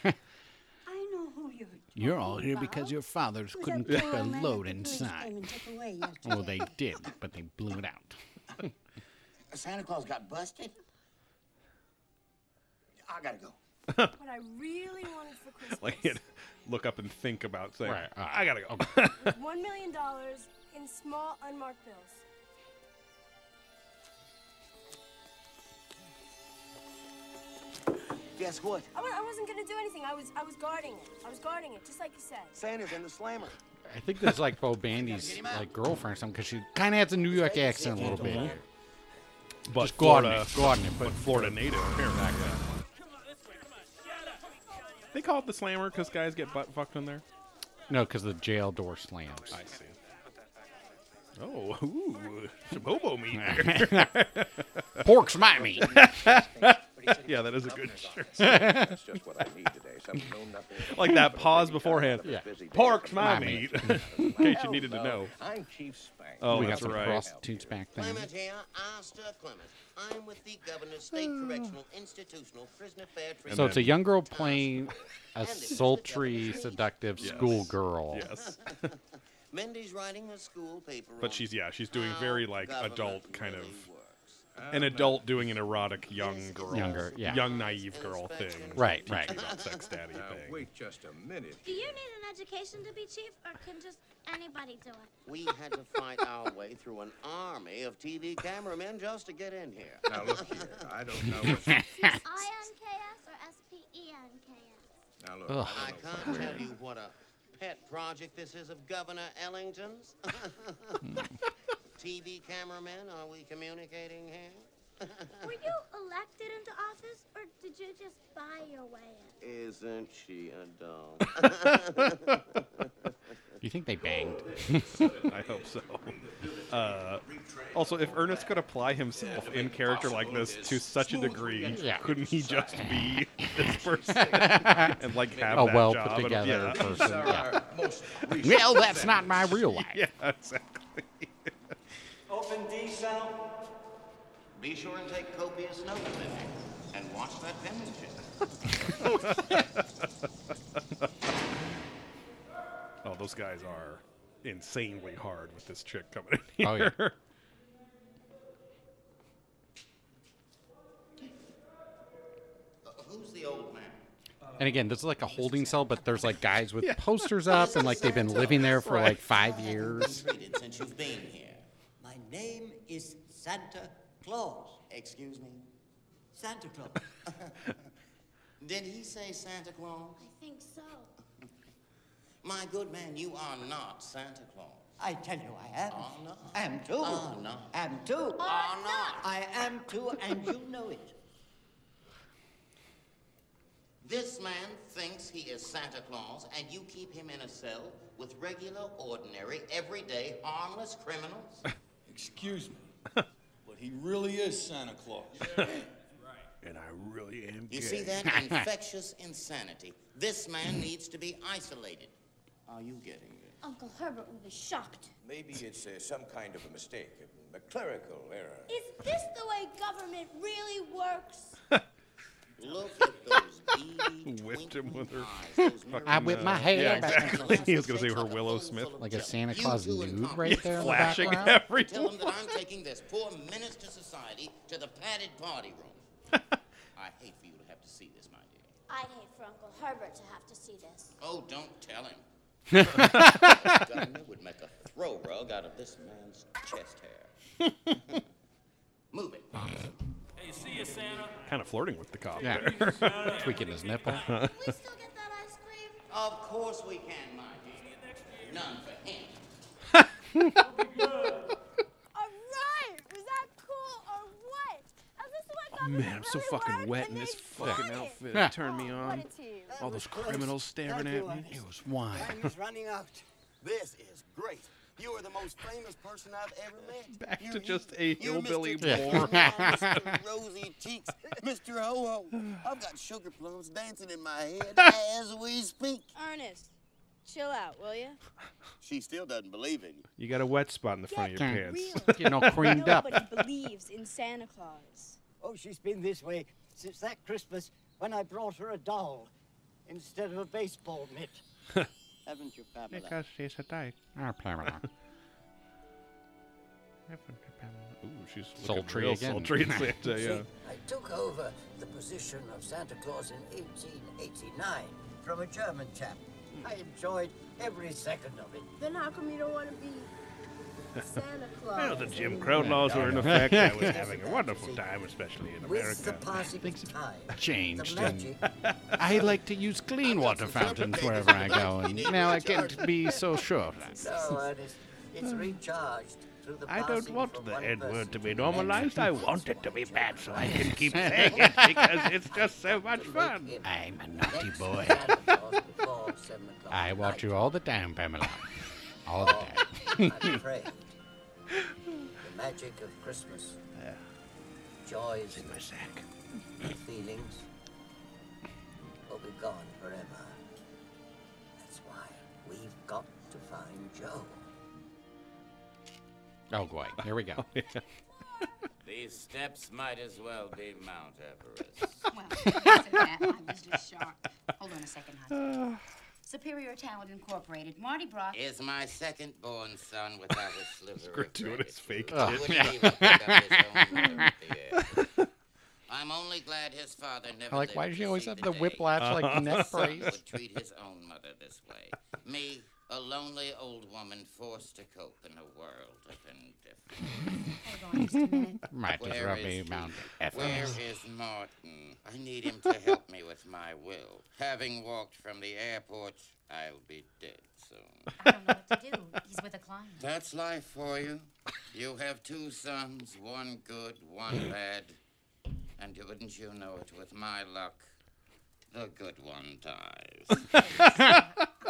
know who you're. You're all here because your fathers Who's couldn't that keep a load that the police inside. came and took away Well, they did, but they blew it out. Santa Claus got busted? I gotta go. [LAUGHS] What I really wanted for [LAUGHS] Christmas Like, [LAUGHS] he'd look up and think about saying, Right, all right. "I gotta go." was one million dollars in small unmarked bills. Guess what? I, wa- I wasn't gonna do anything. I was I was guarding it. I was guarding it, just like you said. Santa's in the slammer. I think this is like Bo Bandy's like girlfriend or something because she kind of has a New York accent a little bit. But Just go on Florida, it, go on it, but but- Florida native apparently. They call it the slammer because guys get butt fucked in there. No, because the jail door slams. I see. Oh, [LAUGHS] ooh, some hobo meat. there. Pork's my meat. [LAUGHS] yeah, that is a good shirt. [LAUGHS] That's just what I need today. Some know nothing. like that pause beforehand. Yeah. Pork's my, My meat. meat. [LAUGHS] in case you needed to know. I'm Chief Spank. Oh, we that's got some right. prostitutes back then. Clement here, Asta Clement. I'm with the Governor's State [SIGHS] Correctional Institutional Prisoner Fair Treatment. So it's a young girl playing a sultry, seductive Yes. schoolgirl. Yes. Mindy's writing a school paper. But on she's yeah, she's doing very like adult kind of really works. Oh, an adult doing an erotic young girl, Younger, yeah. young naive girl thing. Right, teaching right. About sex daddy Now, thing. wait just a minute. Do you need an education to be chief, or can just anybody do it? We had to fight our way through an army of TV cameramen just to get in here. Now look here. I don't know. What, [LAUGHS] I-N-K-S or S-P-E-N-K-S? now look. Ugh. I can't tell you what a pet project this is of Governor Ellington's. [LAUGHS] [LAUGHS] TV cameramen, are we communicating here? [LAUGHS] Were you elected into office, or did you just buy your way in? Isn't she a doll? [LAUGHS] [LAUGHS] You think they banged? I hope so. Uh, also, if Ernest could apply himself in character like this to such a degree, Yeah. couldn't he just be this person and like have A that well job? put and- together yeah. person. Yeah. Well, that's not my real life. Yeah, exactly. Open D cell. Be sure and take copious notes in. And watch that penmanship. [LAUGHS] Oh, those guys are insanely hard with this chick coming in here. Oh, yeah. [LAUGHS] Uh, who's the old man? And again, this is like a holding cell, but there's like guys with posters up, and like they've been living there for like five years. Treated since you've been here. My name is Santa Claus. Excuse me? Santa Claus. [LAUGHS] Did he say Santa Claus? I think so. [LAUGHS] My good man, you are not Santa Claus. I tell you, I am. Oh, no. Am too. Oh, no. Am too. Oh, no. I am too, and you know it. This man thinks he is Santa Claus, and you keep him in a cell with regular, ordinary, everyday, harmless criminals? [LAUGHS] Excuse me, [LAUGHS] but he really is Santa Claus. [LAUGHS] And I really am You gay. see that [LAUGHS] infectious insanity? This man needs to be isolated. Are you getting it? Uncle Herbert will be shocked. Maybe it's uh, some kind of a mistake, a, a clerical error. Is this the way government really works? Look at those beady, Whipped him with her. fucking, I whipped my hair Yeah, back. exactly. [LAUGHS] he was gonna say her Willow Smith. Like a Santa Claus two nude Congress right there in the flashing background. Tell him that I'm [LAUGHS] taking this poor menace to society to the padded party room. [LAUGHS] I hate for you to have to see this, my dear. I'd hate for Uncle Herbert to have to see this. Oh, don't tell him. the governor would make a throw rug out of this man's chest hair. Move it. See you, Santa. Kind of flirting with the cop Yeah. there. [LAUGHS] Tweaking his nipple. we still get that ice cream? Of course we can, my dear. Oh, oh Man, I'm so fucking wet in this fucking outfit. Yeah. Turned me on. All those criminals staring at me. It was wine. Running out. This is great. You are the most famous person I've ever met. [LAUGHS] Back You're to just a hillbilly Mr. boar. [LAUGHS] Mr. Rosy cheeks, Mr. Ho Ho. I've got sugar plums dancing in my head [LAUGHS] as we speak. Ernest, chill out, will you? She still doesn't believe in you. You got a wet spot in the front of your Get pants. real. all creamed up. Nobody believes in Santa Claus. Oh, she's been this way since that Christmas when I brought her a doll instead of a baseball mitt. Haven't you, Pamela? Because she's a dyke. Ah, [LAUGHS] Pamela. Ooh, she's Sultry real again. sultry in Santa, [LAUGHS] yeah. I took over the position of Santa Claus in 1889 from a German chap. I enjoyed every second of it. Then how come you don't want to be Santa Claus? Well, the Jim Crow laws were in effect. I was [LAUGHS] having a wonderful time, especially in America. passing of Changed. And I like to use clean water fountains wherever I go, and [LAUGHS] now I can't be so sure of that. No, Ernest, it's recharged I don't want the one N word to be normalized. I want it to be bad so I can keep [LAUGHS] saying it because it's just so much fun. I'm a naughty boy. Santa Claus before seven o'clock I at watch you all the time, Pamela. All the time. I'm afraid the magic of Christmas, joys in my sack, [CLEARS THROAT] feelings will be gone forever. That's why we've got to find Joe. Oh boy, here we go. [LAUGHS] These steps might as well be Mount Everest. Well, because of that, I was just shocked. Hold on a second, hon. [SIGHS] [LAUGHS] Superior Talent Incorporated. Marty Brock. Is my second born son without a sliver of gratuitous fake gratitude. tit. Wouldn't even pick up his own [LAUGHS] mother at the air. I'm only glad his father never like, why to does she always have the the day whiplash, like, his [LAUGHS] neck son brace? would treat his own mother this way. Me, a lonely old woman forced to cope in a world of indifference. [LAUGHS] Hold on just a minute. Might as Where well be? Mount Where Everest. Martin? I need him to help me with my will. Having walked from the airport, I'll be dead soon. I don't know what to do. He's with a client. That's life for you. You have two sons, one good, one bad. And wouldn't you know it, with my luck, the good one dies. [LAUGHS]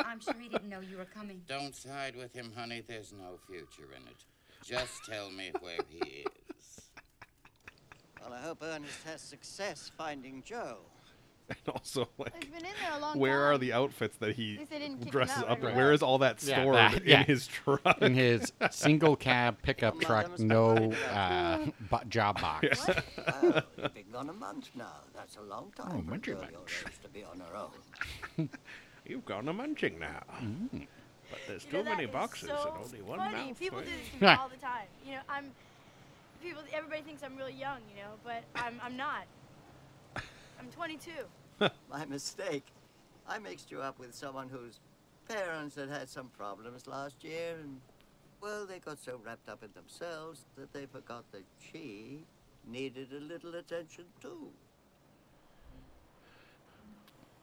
I'm sure he didn't know you were coming. Don't side with him, honey. There's no future in it. Just tell me where he is. Well, I hope Ernest has success finding Joe. [LAUGHS] And also, like, He's been in there a long where time. are the outfits that he At least they didn't kick him dresses up right in? away. Where is all that Yeah, that- yeah. in his truck? In his [LAUGHS] single cab pickup truck, no uh, bo- job box. Well, [LAUGHS] you've been gone a month now. That's a long time Oh, for a munching munch. to be on her own. You've gone a munching now. But there's You know, too many boxes so and only one funny. mouth. People for do this to me all the time. You know, I'm people. Everybody thinks I'm really young, you know, but I'm I'm not. I'm 22. My mistake. I mixed you up with someone whose parents had had some problems last year, and, well, they got so wrapped up in themselves that they forgot that she needed a little attention, too.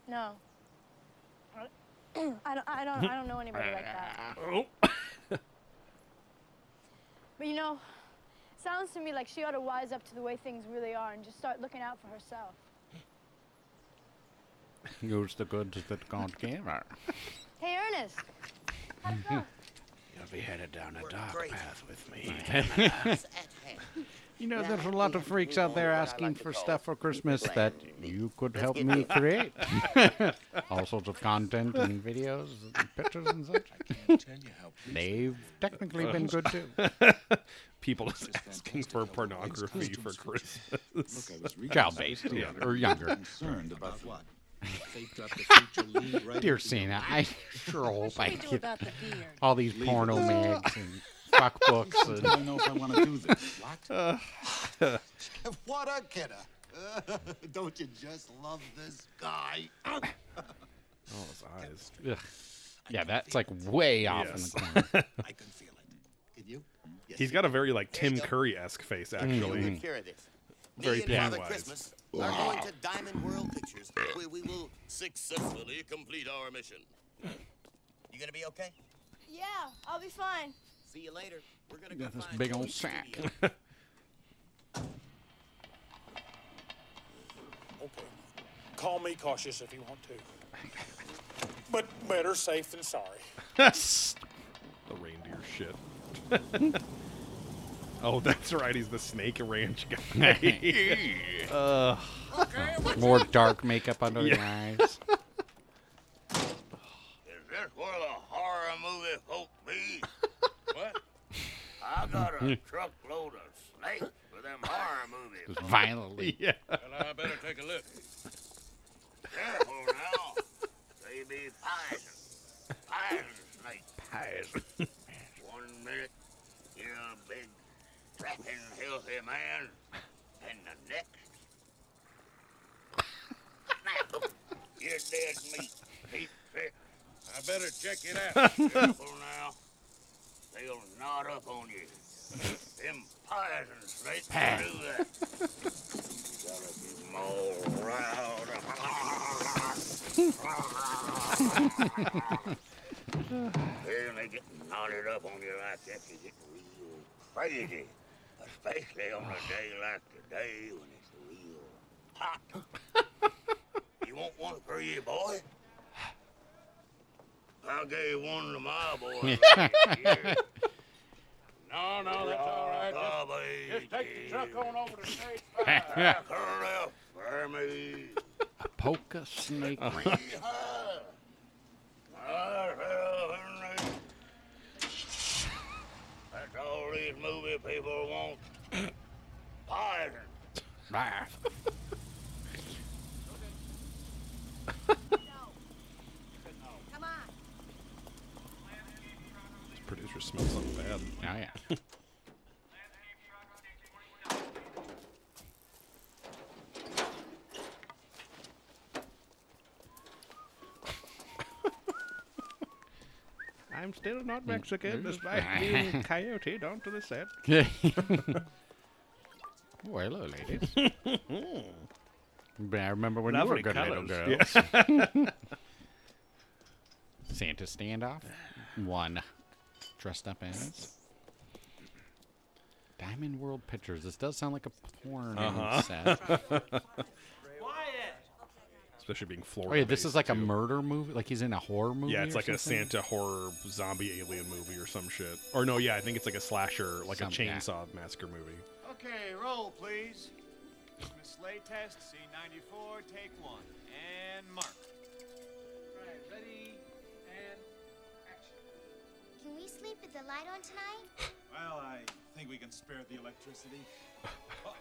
No. I don't. I don't. I don't know anybody like that. Oh. [LAUGHS] But you know, sounds to me like she ought to wise up to the way things really are and just start looking out for herself. [LAUGHS] Use the goods that God gave her. [LAUGHS] Hey, Ernest. How's it going? [LAUGHS] You'll be headed down a dark path with me. You know, there's a lot of freaks out there asking for stuff for Christmas that you could help me create. All sorts of content and videos and pictures and such. They've technically been good too. People just asking for pornography for Christmas. Child-based, yeah, or younger. Concerned about what? They've got the future [LAUGHS] right Dear into Santa, I sure hope I we get about the beard? all these Leave porno it. mags [LAUGHS] and fuck books I don't know if I want to do this. What? [LAUGHS] Uh, what a kidder. don't you just love this guy? Oh, his eyes. Ugh. Yeah, that's like way off Yes. in the corner. I can feel it. Can you? Yes, He's got a very like Tim Curry esque face, mm-hmm. actually. Take care of this. Very Me and Father Pennywise. Christmas are going to Diamond World Pictures, where we will successfully complete our mission. You gonna be okay? Yeah, I'll be fine. See you later. We're gonna go Got this big old Joey's sack. [LAUGHS] [LAUGHS] studio. call me cautious if you want to. But better safe than sorry. [LAUGHS] the reindeer shit. Oh, that's right. He's the Snake Ranch guy. [LAUGHS] uh, More dark makeup under the eyes. [LAUGHS] Is this where the horror movie folk be? what? I got a [LAUGHS] truckload of snakes for them horror movies. Just violently. Yeah. Well, I better take a look. Careful now. They be poison. Poison snakes. Poison. One minute, you're a big, strapping, healthy man, and the next, snap, [LAUGHS] you're dead meat. Deep sick. I better check it out. [LAUGHS] Careful now. They'll knot up on you. Them poison snakes will do [LAUGHS] that. You gotta keep 'em all round. Then they get knotted up on you like that, you get real crazy. Especially on a day like today when it's real hot. [LAUGHS] you want one for you, boy? I'll gave one to my boy. [LAUGHS] No, no, that's all right. Just, just take the truck on over to [LAUGHS] Snake's Back her up for me. A polka snake. That's all these movie people want. Ah. Producer smells something bad. Oh, yeah. [LAUGHS] I'm still not Mexican, despite [LAUGHS] being coyoted onto the set. [LAUGHS] Oh, hello, ladies. [LAUGHS] I remember when Lovely you were good little colours. girls. [LAUGHS] Santa standoff. One. Dressed up as. Diamond World Pictures. This does sound like a porn Uh-huh. set. [LAUGHS] Especially being Oh Florida. yeah, this is based, like a murder movie. Like he's in a horror movie. Yeah, it's or like a something? Santa horror zombie alien movie or some shit. Or no, yeah, I think it's like a slasher, like Some- a yeah. chainsaw massacre movie. Okay, roll, please. Miss Slay test, C94, take one. And mark. Right, ready, and action. Can we sleep with the light on tonight? [LAUGHS] Well, I think we can spare the electricity. Oh, oh,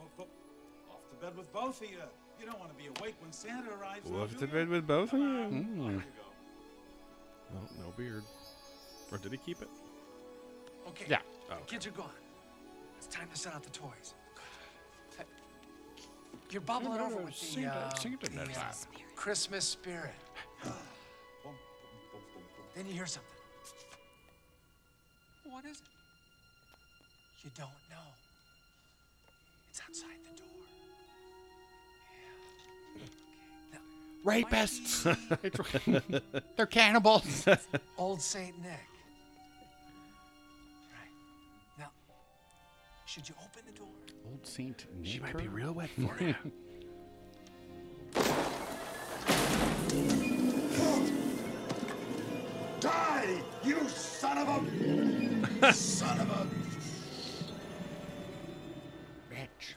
oh, oh. Off to bed with both of you. You don't want to be awake when Santa arrives. Off to bed with both of you. Mm. Oh, no beard. Or did he keep it? Okay. Yeah. Oh, the Kids are gone. It's time to set out the toys. You're bubbling over with the, uh, the, uh. Christmas spirit. then you hear something. What is it? You don't know. It's outside the door. Rapists. [LAUGHS] They're cannibals. [LAUGHS] Old Saint Nick. Should you open the door? Old Saint Nick. She might be real wet for you. [LAUGHS] Die, you son of a [LAUGHS] son of a Bitch.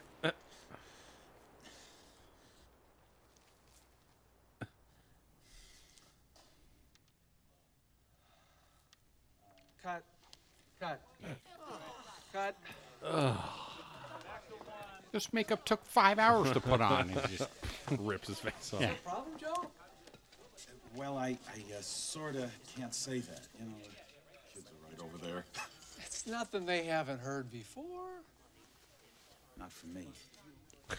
Cut. Cut. Cut. This makeup took five hours to put on. It just [LAUGHS] rips his face off. Yeah. Problem, Joe? Well, I, I uh, sort of can't say that. You know, the kids are right over there. [LAUGHS] It's nothing they haven't heard before. Not for me.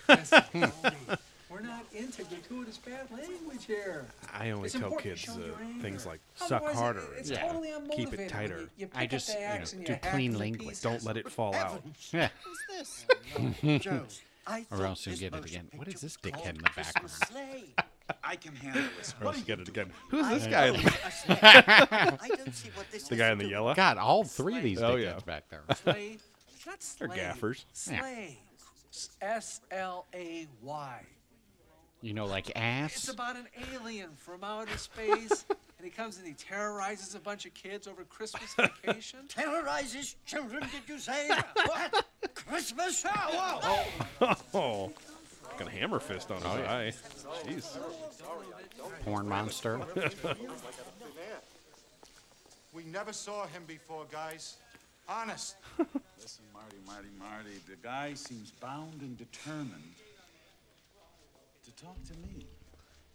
Listen, Tony, We're not into gratuitous bad language here. I only It's tell important to kids show uh, your anger. things like suck Otherwise, it- harder it's and totally keep unmotivated it tighter. when you- you pick I up just, the you know, axe and do you hack clean it to language. pieces. Don't let it fall out. Yeah. [LAUGHS] Who's this? Joe, [LAUGHS] I Or thought else you'll this get it motion again. What is picture this dickhead in the background? Christmas Sleigh. I can handle this. Or else you get it again. I Who's this know guy? a sleigh. I don't see what this the has guy to in the do yellow? God, all three of these Oh, dickheads yeah. back there. Slay. That's They're slay. gaffers. Yeah. Slay. S L A Y. You know, like ass. It's about an alien from outer space, and he comes and he terrorizes a bunch of kids over Christmas [LAUGHS] vacation. Terrorizes children, did you say? [LAUGHS] what? Christmas? Oh, whoa. Oh, got a hammer fist on his Oh, yeah. eye. Jeez. Porn monster. [LAUGHS] We never saw him before, guys. Honest. Listen, Marty, Marty, Marty, the guy seems bound and determined to talk to me.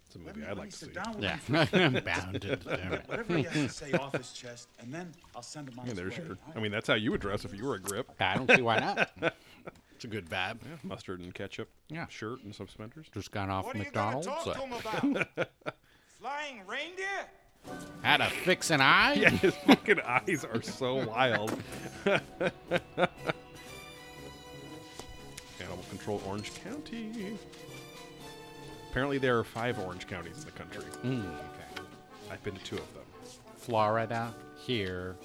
It's a Let movie me- I'd let like me to sit see. down with Yeah. him [LAUGHS] first. Bound and determined. Whatever he has to say [LAUGHS] off his chest, and then I'll send him on Yeah, his there's way. your. I mean, that's how you would dress if you were a grip. I don't see why not. [LAUGHS] It's a good vibe. Yeah, mustard and ketchup. Yeah. Shirt and some suspenders. Just got off What are you gonna McDonald's. talk to him about? Flying reindeer? How to fix an eye? Yeah, his fucking eyes are so wild. Animal Control Orange County. Apparently, there are five orange counties in the country. Mm, okay. I've been to two of them. Florida, here,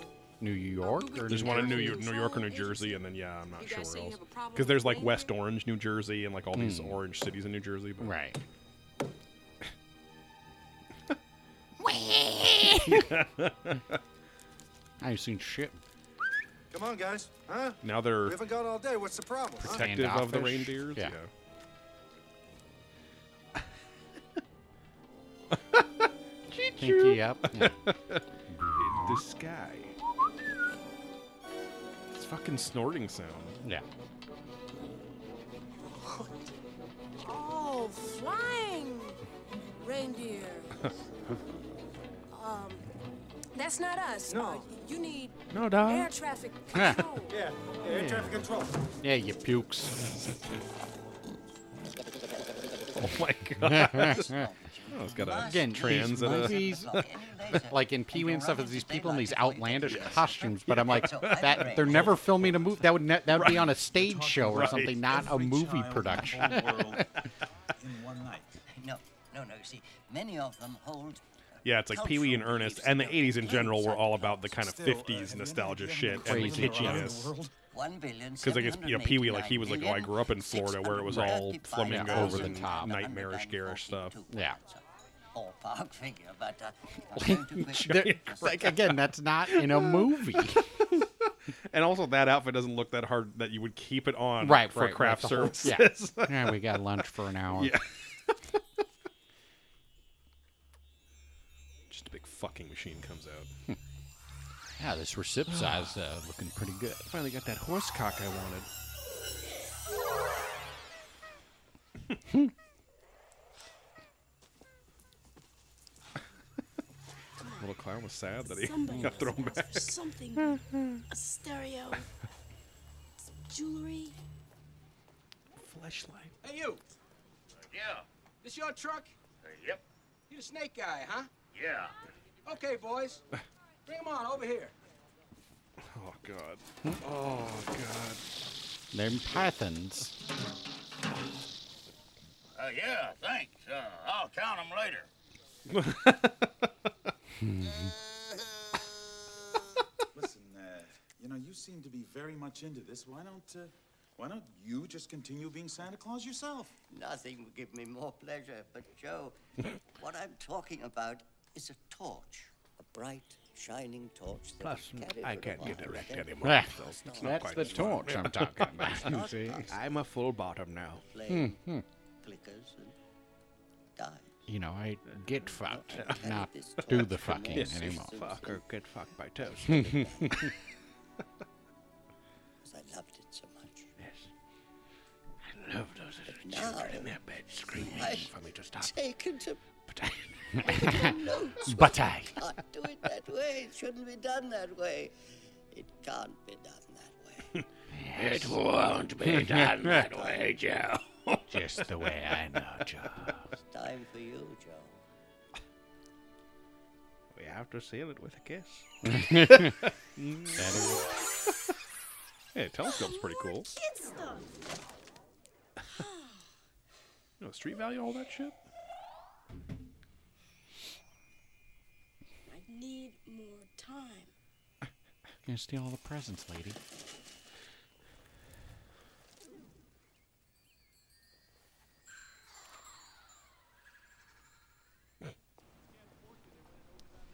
New York, or There's New one in New York, New York or New Jersey, and then yeah, I'm not You sure guys say where you else. have a problem Because there's with like West Orange, New Jersey, and like all these Hmm. orange cities in New Jersey. But Right. [LAUGHS] [LAUGHS] I ain't seen shit. Come on, guys. Huh? Now they're We haven't got all day. What's the problem? huh? protective of the Standoffish. reindeers. Yeah. Pinky up. Yeah. [LAUGHS] in the sky. It's fucking snorting sound. yeah. Oh, flying reindeer. [LAUGHS] um, that's not us. No. Uh, you need No, dog. air traffic Yeah. [LAUGHS] control. Yeah, air traffic control. Yeah, you pukes. Oh my god. Oh, it's got a Again, trans and a [LAUGHS] like in Pee Wee and stuff, it's these people in these outlandish costumes. But I'm like, that they're never filming a movie. That would ne- that would be on a stage show or Right. something, not a movie child in the production. [LAUGHS] in one night. No, no, no. You see, many of them hold. Yeah, it's like Pee Wee and Ernest, and the 80s in general were all about the kind of uh, 50s nostalgia shit and the Crazy the kitschiness. World? One billion. Because I guess you know Pee Wee, like he was like, oh, I grew up in Florida where it was all flamingos Yeah, over the and top. nightmarish, garish stuff. Yeah. Ballpark figure, but uh, [LAUGHS] I'm going to quit. Like again, that's not in a movie. [LAUGHS] And also, that outfit doesn't look that hard that you would keep it on right, for right, craft right, the whole- services. Yeah. [LAUGHS] yeah, we got lunch for an hour. Yeah. Just a big fucking machine comes out. Yeah, this recip size uh, looking pretty good. Finally got that horse cock I wanted. [LAUGHS] Little clown was sad that he Somebody got thrown back. have Something. [LAUGHS] a stereo. some Jewelry. Flashlight. Hey, you. Yeah. This your truck? yep. You the snake guy, huh? Yeah. Okay, boys. [LAUGHS] Bring him on over here. Oh god. Oh god. They're pythons. Uh, yeah, thanks. Uh, I'll count them later. [LAUGHS] Listen, uh, you know, you seem to be very much into this. Why don't, uh, why don't you just continue being Santa Claus yourself? Nothing would give me more pleasure. But, Joe, [LAUGHS] what I'm talking about is a torch. A bright, shining torch. that Plus, I can't get erect anymore. Yeah, so it's not that's quite the as fun. torch I'm talking about. You see? I'm a full bottom now. Flame, Hmm, flickers, and dies. You know, I get fucked, [LAUGHS] carry not do the fucking their anymore. systems Fuck or get fucked by [LAUGHS] toast. [LAUGHS] Because I loved it so much. Yes. I love those little Now, children in their beds screaming I for me to stop. Taken to But I, notes. [LAUGHS] But I. Can't do it that way. It shouldn't be done that way. It can't be done that way. [LAUGHS] it won't be [LAUGHS] done that way, Joe. Just the way I know, Joe. It's time for you, Joe. We have to seal it with a kiss. That is- Hey, telescope's pretty cool. Kid stuff. You know, street value, all that shit. need more time. You're gonna steal all the presents, lady.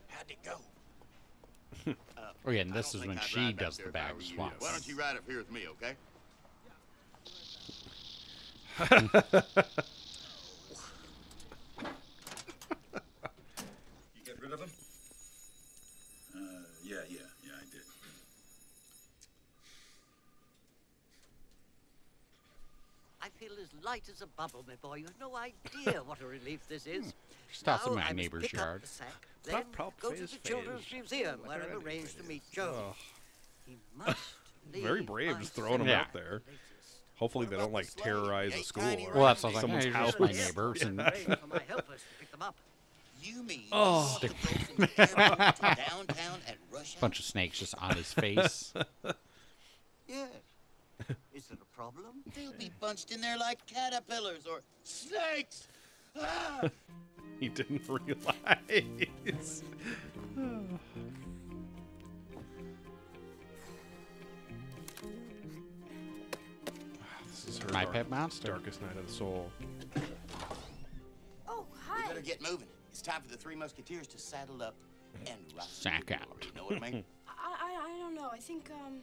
How'd it go? uh, [LAUGHS] oh yeah, and this is when she does the back swap. Why don't you ride up here with me, okay? [LAUGHS] light as a bubble, my boy. You've no idea what a relief this is. [LAUGHS] Hmm. She stops in Now my I must neighbor's pick up yard. the sack, Plop, then plop, go to fizz, the Children's fizz. Museum, Let where I've arranged to meet Joe. Ugh. He must [LAUGHS] Very brave just throwing them Yeah. out there. Hopefully they don't like terrorize a school or Well, that's what I was like, someone's "Hey, house. my [LAUGHS] neighbors and- Wait for my to pick them up. You mean Oh. you want to go from airport to downtown at rush? Bunch of snakes just on his face. Yes. Is there a problem? [LAUGHS] They'll be bunched in there like caterpillars or snakes. Ah! [LAUGHS] He didn't realize. [SIGHS] this is her My Pet Monster. Darkest night of the soul. Oh, We hi. better get moving. It's time for the three musketeers to saddle up and ride. Sack out. You know what I mean? [LAUGHS] I, I, I don't know. I think, um,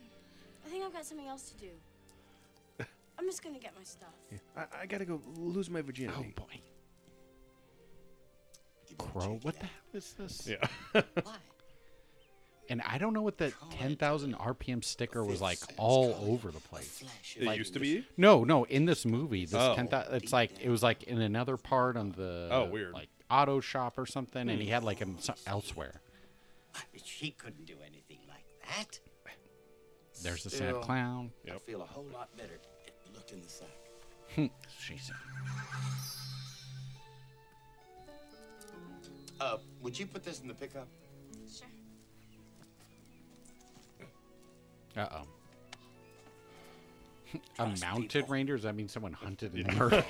I think I've got something else to do. I'm just gonna get my stuff. I, I gotta go lose my virginity. Oh boy. Crow, what the hell is this? Yeah. And I don't know what that 10,000 RPM sticker was like all over the place. It Like- used to be? No, no, in this movie, this Oh. 10,000 it's like it was like in another part on the Oh, weird. like auto shop or something and he had like him so- hmm. elsewhere. She couldn't do anything like that. There's the sad Still, clown. I feel a whole lot better. It in the sack. [LAUGHS] she said. Uh, would you put this in the pickup? Sure. Uh-oh. [LAUGHS] A mounted reindeer? Does that mean someone hunted and [LAUGHS] murdered?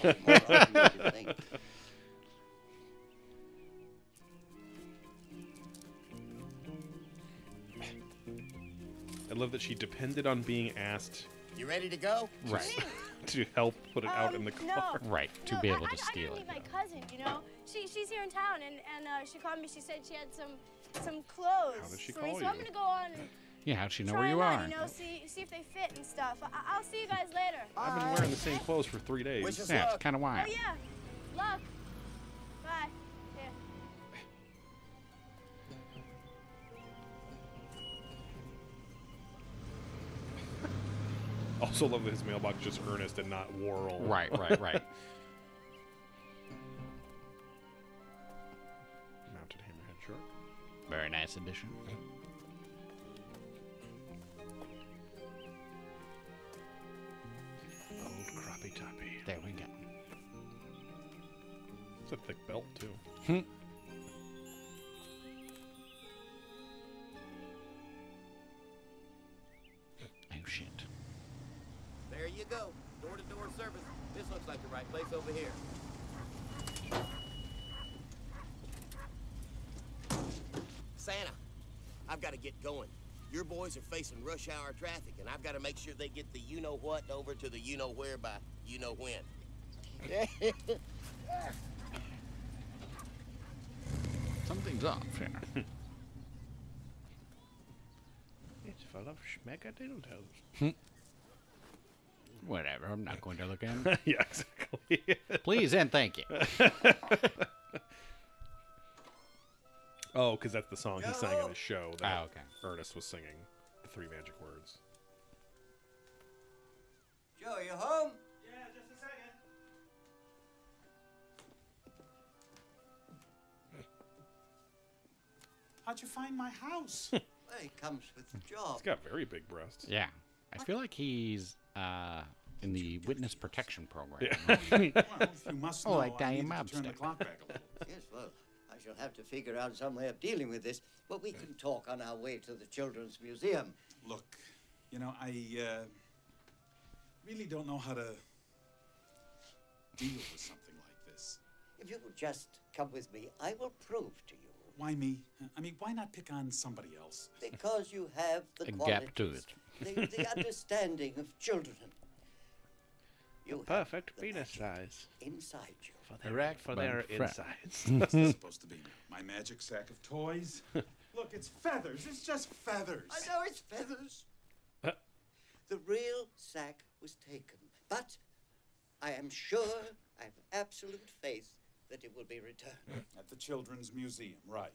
I love that she depended on being asked You ready to go? Right. [LAUGHS] to help put it out in the Um, no. car. Right, to No, be able I, to I steal gotta it. meet my cousin. You know, she she's here in town, and and uh, she called me. She said she had some some clothes. How did she for me, call so I'm you? gonna go on and Yeah, how'd she know where you them are? on, you know, see see if they fit and stuff. I, I'll see you guys later. I've been wearing the same clothes for three days. Wish Yeah, it's kind of wild. Oh wild. yeah, luck. [LAUGHS] Also love that his mailbox just Ernest and not Worrell. Right, [LAUGHS] right, right. Mounted hammerhead shark. Very nice addition. Old crappie toppy. There we go. It's a thick belt too. Hmm. Service. This looks like the right place over here. Santa, I've got to get going. Your boys are facing rush hour traffic, and I've got to make sure they get the you know what over to the you know where by you know when. [LAUGHS] Something's off here. [LAUGHS] It's full of schmeckadoodles. Hmm. Whatever, I'm not going to look at it. [LAUGHS] yeah, exactly. [LAUGHS] Please and thank you. [LAUGHS] oh, because that's the song he sang in his show that Ah, okay. Ernest was singing. The three magic words. Joe, you home? Yeah, just a second. How'd you find my house? Well, it comes with the job. He's got very big breasts. Yeah. I feel like he's uh, in the witness protection program. [LAUGHS] well, you must [LAUGHS] Oh, know like I Diane needed Mob to turn the stick. clock back a little. [LAUGHS] Yes, well, I shall have to figure out some way of dealing with this, but we can talk on our way to the Children's Museum. Look, you know, I uh, really don't know how to deal with something like this. If you will just come with me, I will prove to you. Why me? I mean, why not pick on somebody else? Because you have the A qualities, gap to it. the, the [LAUGHS] understanding of children. You have Perfect penis size. inside you. For their, for their Rackman insides. [LAUGHS] What's this supposed to be? My magic sack of toys? [LAUGHS] Look, it's feathers. It's just feathers. I know it's feathers. the real sack was taken, but I am sure, I have absolute faith that it will be returned. [LAUGHS] At the Children's Museum, right.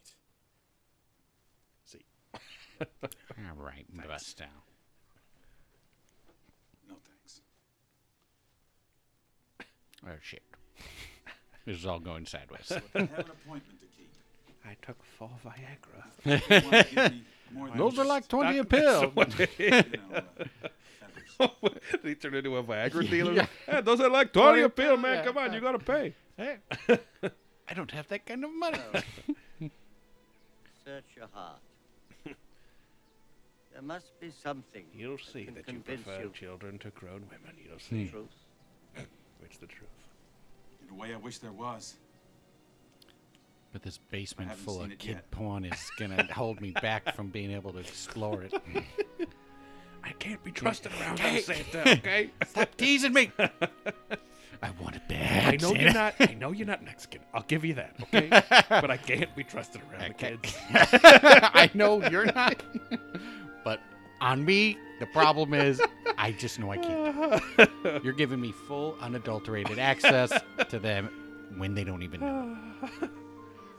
See. [LAUGHS] All right, bust out. No thanks. Oh shit. [LAUGHS] This is all going sideways. I have an appointment to keep. I took four You wanna give Viagra. me more than Those are like 20 a pill. what it You is. know, uh, feathers. he turned into a Viagra dealer. Yeah. Hey, those are like 20 a pill, man. Come on, you gotta pay. Hey, [LAUGHS] I don't have that kind of money. Oh. [LAUGHS] Search your heart. [LAUGHS] there must be something. You'll see can that you convince prefer you. children to grown women. You'll see. Hmm. Truth. [COUGHS] It's the truth. In a way, I wish there was. But this basement full of kid yet. porn is gonna hold me back from being able to explore it. I can't be trusted hmm. around Hey. Santa, okay? Stop teasing me. I want it bad. I know you're not. I [LAUGHS] know you're not Mexican. I'll give you that, okay? but I can't be trusted around the kids. [LAUGHS] I know you're not. But on me, the problem is I just know I can't. [LAUGHS] You're giving me full unadulterated access to them when they don't even know.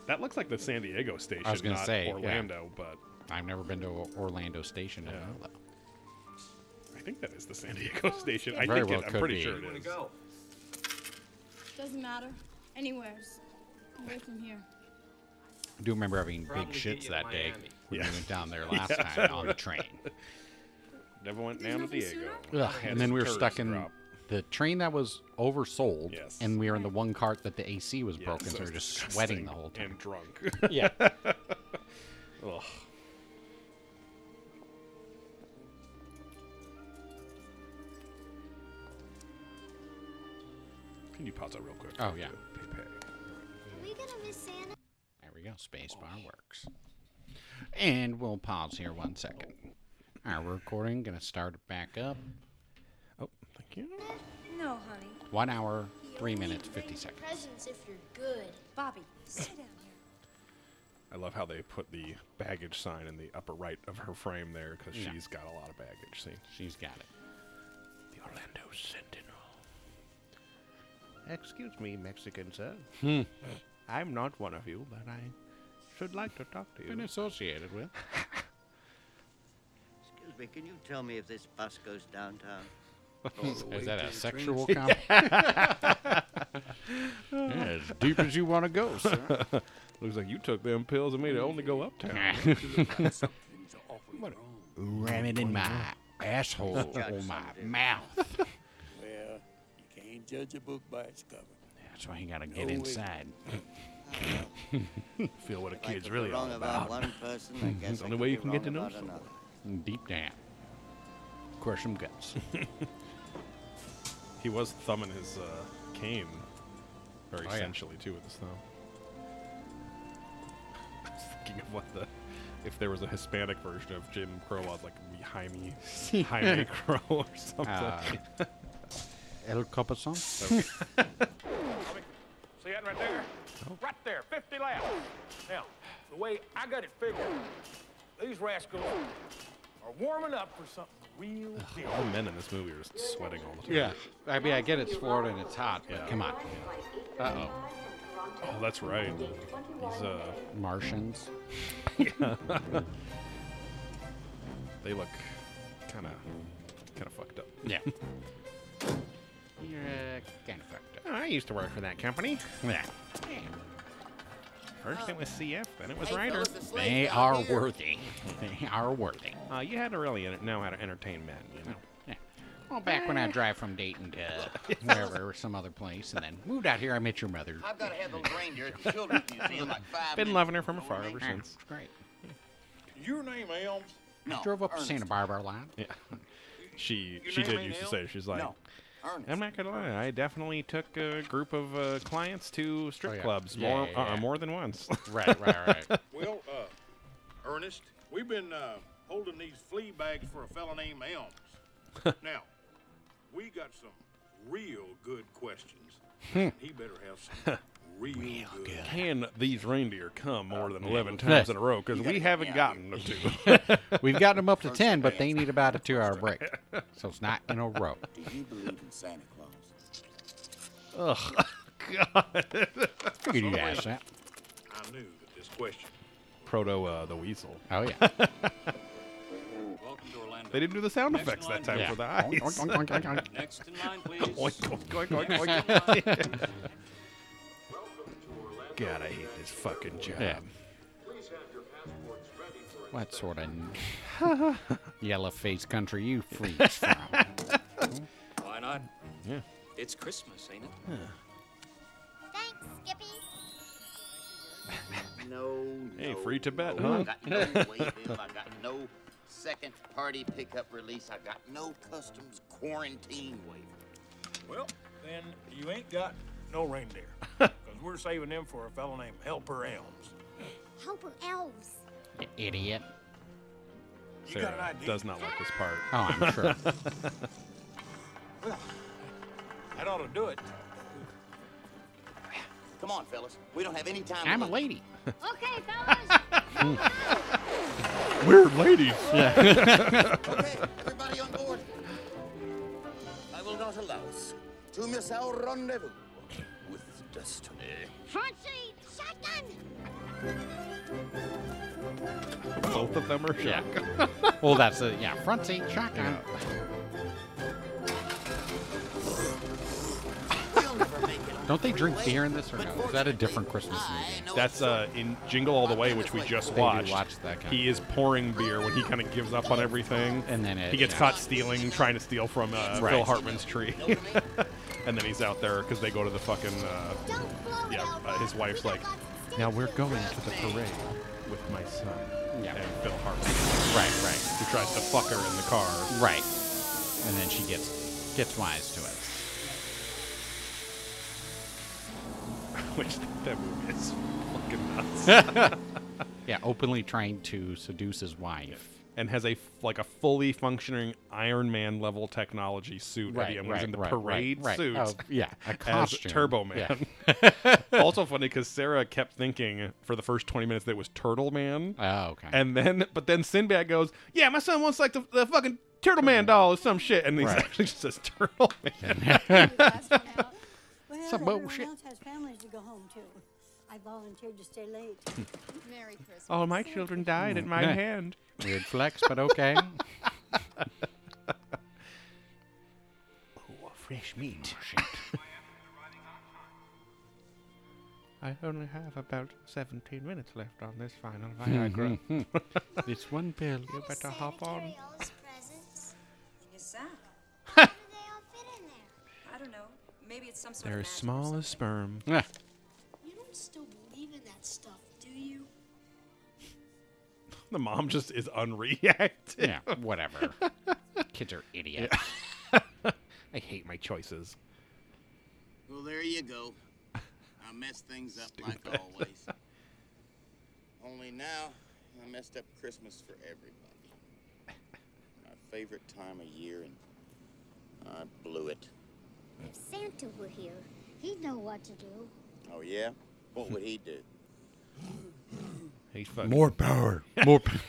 That looks like the San Diego station, I was gonna not say yeah. Orlando, but I've never been to O- Orlando Station. I Yeah. don't know that. I think that is the San Diego station. I Very think well it, I'm could pretty be. sure it Where'd is. Go. Doesn't matter. Anywhere's away from here. I do remember having big Probably get shits you that to day Miami. when Yeah. we went down there [LAUGHS] last Yeah. time on the train. [LAUGHS] Never went There's down to nothing Diego. Ugh, Had and then we were turds stuck in drop. the train that was oversold, Yes. and we were in the one cart that the AC was Yes, broken, that so we was were just disgusting sweating the whole time. and drunk. Yeah. [LAUGHS] Ugh. You pause that real quick? Oh, yeah. Pepe. Are we gonna miss Santa? There we go. Spacebar works. And we'll pause here one second. Our recording gonna start it back up. Oh, thank you. No, honey. One hour, He three minutes, fifty seconds. Presents if you're good. Bobby, sit down here. I love how they put the baggage sign in the upper right of her frame there because Yeah. she's got a lot of baggage. See, She's got it. The Orlando Sentinel. Excuse me, Mexican sir. Hmm. I'm not one of you, but I should like to talk to you. Been associated with. Excuse me, can you tell me if this bus goes downtown? [LAUGHS] Is that a sexual comment? [LAUGHS] [LAUGHS] yeah, as deep as you want to go, sir. looks like you took them pills and made it only go uptown. Ram it in my asshole or my mouth. Well, you can't judge a book by its cover. That's why you gotta get No way. inside. [LAUGHS] [LAUGHS] Feel what a kid's could be really all wrong about about. one person, I [LAUGHS] guess It's the I only could way be you can get wrong to know about someone. another. Deep down. Crush some guts. He was thumbing his uh, cane very Oh, yeah. sensually too with his thumb. I was thinking of what the if there was a Hispanic version of Jim Crow, I was like it'd be Jaime Jaime Crow or something. Uh, El Copason? See that right there? Right there, 50 laps. Now, the way I got it figured, these rascals are warming up for something real big. all the men in this movie are just sweating all the time. Yeah. I mean, I get it's Florida and it's hot, but Yeah. come on. Uh oh. Oh, that's right. These uh Martians. [LAUGHS] they look kind of kind of fucked up. Yeah. [LAUGHS] You're uh, kind of fucked up. Oh, I used to work for that company. Yeah. First it was CF, then it was Hey, Ryder. fellas, the slave's They are here. worthy. They are worthy. Uh, you had to really know how to entertain men, you know. Yeah. Well, back when I drive from Dayton to [LAUGHS] wherever, or some other place, and then moved out here, I met your mother. I've got to have those reindeer at the Children's [LAUGHS] Museum like five Been minutes. loving her from Know afar ever since. It's great. Your name Elms? No, Drove up to Santa Barbara line. Yeah. [LAUGHS] She Your she did ain't used to say she's like No, Ernest. I'm not gonna lie, I definitely took a group of uh, clients to strip Oh, yeah. clubs Yeah, more yeah, uh, yeah. more than once. [LAUGHS] Right, right, right. [LAUGHS] Well, uh, Ernest, we've been uh, holding these flea bags for a fella named Elms. [LAUGHS] now, we got some real good questions. Hmm. he better have some [LAUGHS] real, good. Can these reindeer come more than 11 times in a row? Because we haven't gotten them to. [LAUGHS] [LAUGHS] We've gotten them up to 10, but they need about a two hour break. So it's not in a row. Do you believe in Santa Claus? Ugh. God. Figured you'd ask that. I knew that this question. Proto uh, the weasel. Oh, yeah. Welcome to Orlando. They didn't do the sound Next effects that time Yeah. for the eyes. oink, oink, oink, oink. Next in line, [LAUGHS] please. Oink, oink, oink, oink, oink. God, I hate this fucking job. Yeah. What sort of [LAUGHS] yellow faced country you [LAUGHS] freaks from? Why not? Yeah. It's Christmas, ain't it? Thanks, Skippy. No. Hey, free Tibet, no. huh? I got no wave bill. I got no second party pickup release. I got no customs quarantine waiver. Well, then you ain't got no reindeer. [LAUGHS] Because we're saving them for a fellow named Helper Elms. Helper elves. You idiot. You got an Sarah idea? does not like this part. Oh, I'm sure. [LAUGHS] Well, that ought to do it. Come on, fellas. We don't have any time. I'm to a lady. Okay, fellas. Weird ladies. [LAUGHS] okay, everybody on board. I will not allow us to miss our rendezvous with destiny. Front seat, shotgun. Both of them are Yeah. Well, that's a yeah front seat shotgun. We'll Don't they drink beer in this or no? Is that a different Christmas movie? That's uh, in Jingle All the Way, which we just They do watched. watch that kind he is pouring beer when he kind of gives up on everything, And then it- he gets yeah. caught stealing, trying to steal from uh, Phil Hartman's tree, [LAUGHS] and then he's out there because they go to the fucking uh, yeah. Uh, his wife's like, now we're going to the parade with my son. Yeah. and Phil Hartman, Right, right, who tries to fuck her in the car. right. And then she gets gets wise to it. Which that movie is fucking nuts. [LAUGHS] [LAUGHS] Yeah, openly trying to seduce his wife. and has a f- like a fully functioning Iron Man level technology suit Right, at the end. when he's right, in the right, right, parade right. suit. Oh, yeah, a [LAUGHS] as costume. Turbo Man. also funny because Sarah kept thinking for the first twenty minutes that it was Turtle Man. Oh, okay. And then, but then Sinbad goes, "Yeah, my son wants like the, the fucking Turtle Man doll or some shit," and he Right. actually just says Turtle Man. Well, Some everyone bullshit. else has families to go home to. I volunteered to stay late. [LAUGHS] Merry Christmas. All my children died at my Yeah. hand. Weird flex, but okay. [LAUGHS] Oh, fresh meat. Oh, shit. I only have about 17 minutes left on this final Viagra. Mm-hmm. [LAUGHS] It's one pill. You better hop on. Carry all his presents. In his sack. How do they all fit in there? I don't know. Maybe it's some sort They're of as magic small as sperm. [LAUGHS] Yeah. You don't still believe in that stuff, do you? The mom just is unreactive. Yeah, whatever. [LAUGHS] Kids are idiots. [LAUGHS] I hate my choices. Well, there you go. I messed things up like always. Only now, I messed up Christmas for everybody. My favorite time of year, and I blew it. If Santa were here, he'd know what to do. Oh, yeah? What would he do? He's fucking More power. More power.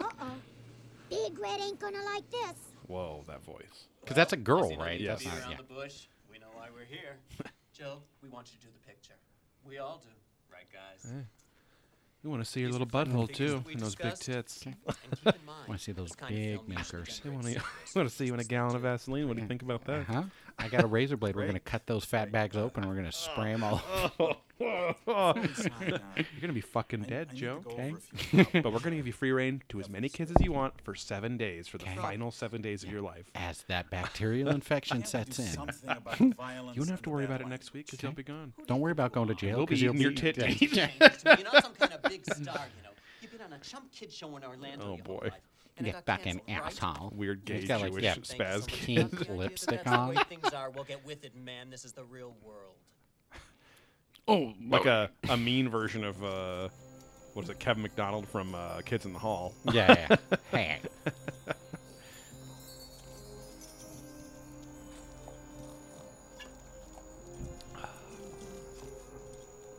Uh-oh. Big Red ain't gonna like this. Whoa, that voice. Because that's a girl, right? Yes. That's not, around yeah. the bush. We know why we're here. [LAUGHS] Jill, we want you to do the picture. We all do, right, guys? Eh. You want to see your little are fun butthole too, and those big tits. And [LAUGHS] keep in mind, Want to see those this kind of big film usually makers. I want to. want to see you in a gallon of Vaseline. What do you think about that? Huh? I got a [LAUGHS] razor blade. We're gonna cut those fat bags open. We're gonna spray them all. [LAUGHS] You're gonna be fucking dead, I Joe. Okay. over a few [LAUGHS] but we're gonna give you free reign to as many kids as you want for seven days for the Okay. final seven days of your life. As that bacterial infection sets in. about You won't have to worry about it next week because you'll be gone. Don't worry about going to jail. We'll be 'cause you'll eating your be- tit yeah. meat. You're not some kind of big star, you know. You've been on a chump kid show in Orlando Oh, your whole boy yeah, fucking right? asshole. Weird gay got, like, Jewish yeah, spaz so Pink lipstick on. things are. We'll get with it, man. This is the real world. Oh, like a, a mean version of uh, what is it, Kevin McDonald from uh, Kids in the Hall? Yeah. yeah. [LAUGHS] hey.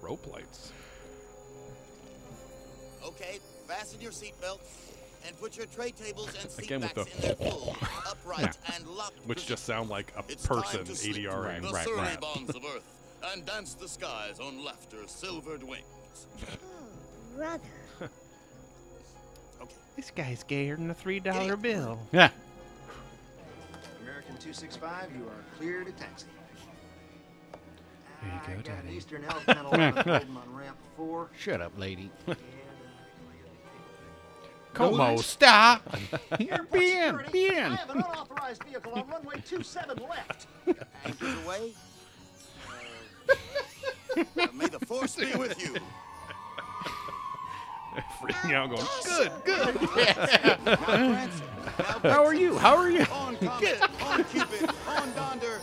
Rope lights. Okay, fasten your seatbelts and put your tray tables and seat Again with backs the- in their full, [LAUGHS] upright, and locked Which just sound like a It's time person to sleep ADR. the surly bonds of [LAUGHS] earth and dance the skies on laughter's silvered wings. [LAUGHS] Oh, brother. This guy's gayer than a three dollar bill. Yeah. American 265, you are clear to taxi. Here you ah, I go, got Daddy. Eastern Alabama holding on ramp 4. Shut up, lady. Como Notice- stop? You're bien, bien. I have an unauthorized vehicle on runway 27 left. Anchors away. Uh, may the force be with you. Freaking out, going, Good, good. [LAUGHS] Now, Prancer. Now, How are you? How are you? On Comet, [LAUGHS] on Cupid, on Donder.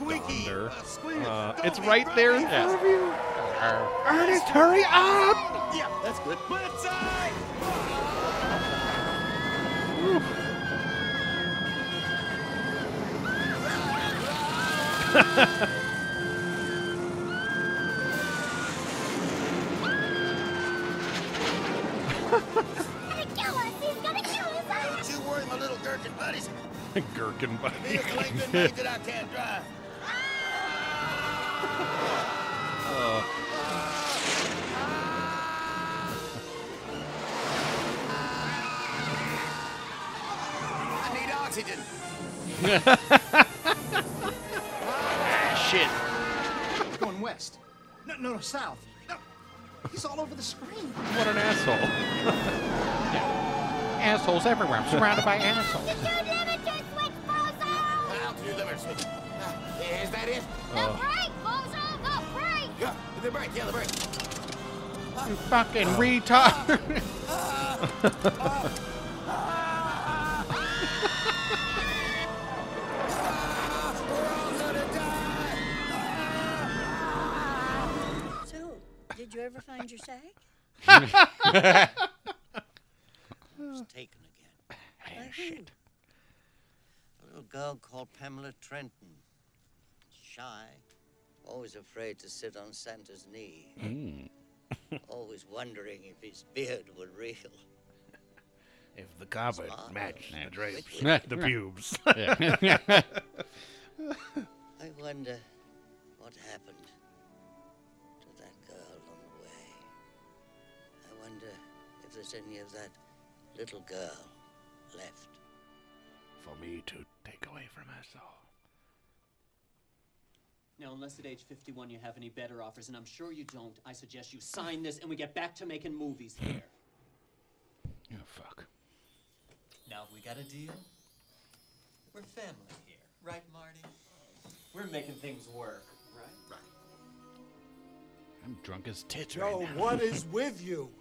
Uh, squeaky. Donder. Uh, squeak. Uh, Don't it's right there in afraid. front of you. Ernest, hurry up! Yeah, that's good. Blitz eye! gonna kill us! He's gonna kill us! Don't you worry, my little gherkin buddies. [LAUGHS] Gherkin The buddy. vehicle ain't been made that I can't drive. I need oxygen. [LAUGHS] Shit. Going west. No, no, no, south. No. He's all over the screen. What an asshole. [LAUGHS] Assholes everywhere. I'm surrounded by assholes. Altitude limit switch. Uh, Is that it? The Yeah, the brake, yeah, the brake. You fucking retard. So, did you ever find your sack? It was taken again. By who? A little girl called Pamela Trenton. Shy, always afraid to sit on Santa's knee. Hmm. [LAUGHS] always wondering if his beard were real. [LAUGHS] If the carpet Smart. matched the drapes, Yeah. the pubes. [LAUGHS] I wonder what happened to that girl on the way. I wonder if there's any of that little girl left. For me to take away from her soul. Now, unless at age 51 you have any better offers, and I'm sure you don't, I suggest you sign this and we get back to making movies here. Oh, fuck. Now, we got a deal? We're family here, right, Marty? We're making things work, right? Right. I'm drunk as tits Joe, right now. what is with you? [LAUGHS]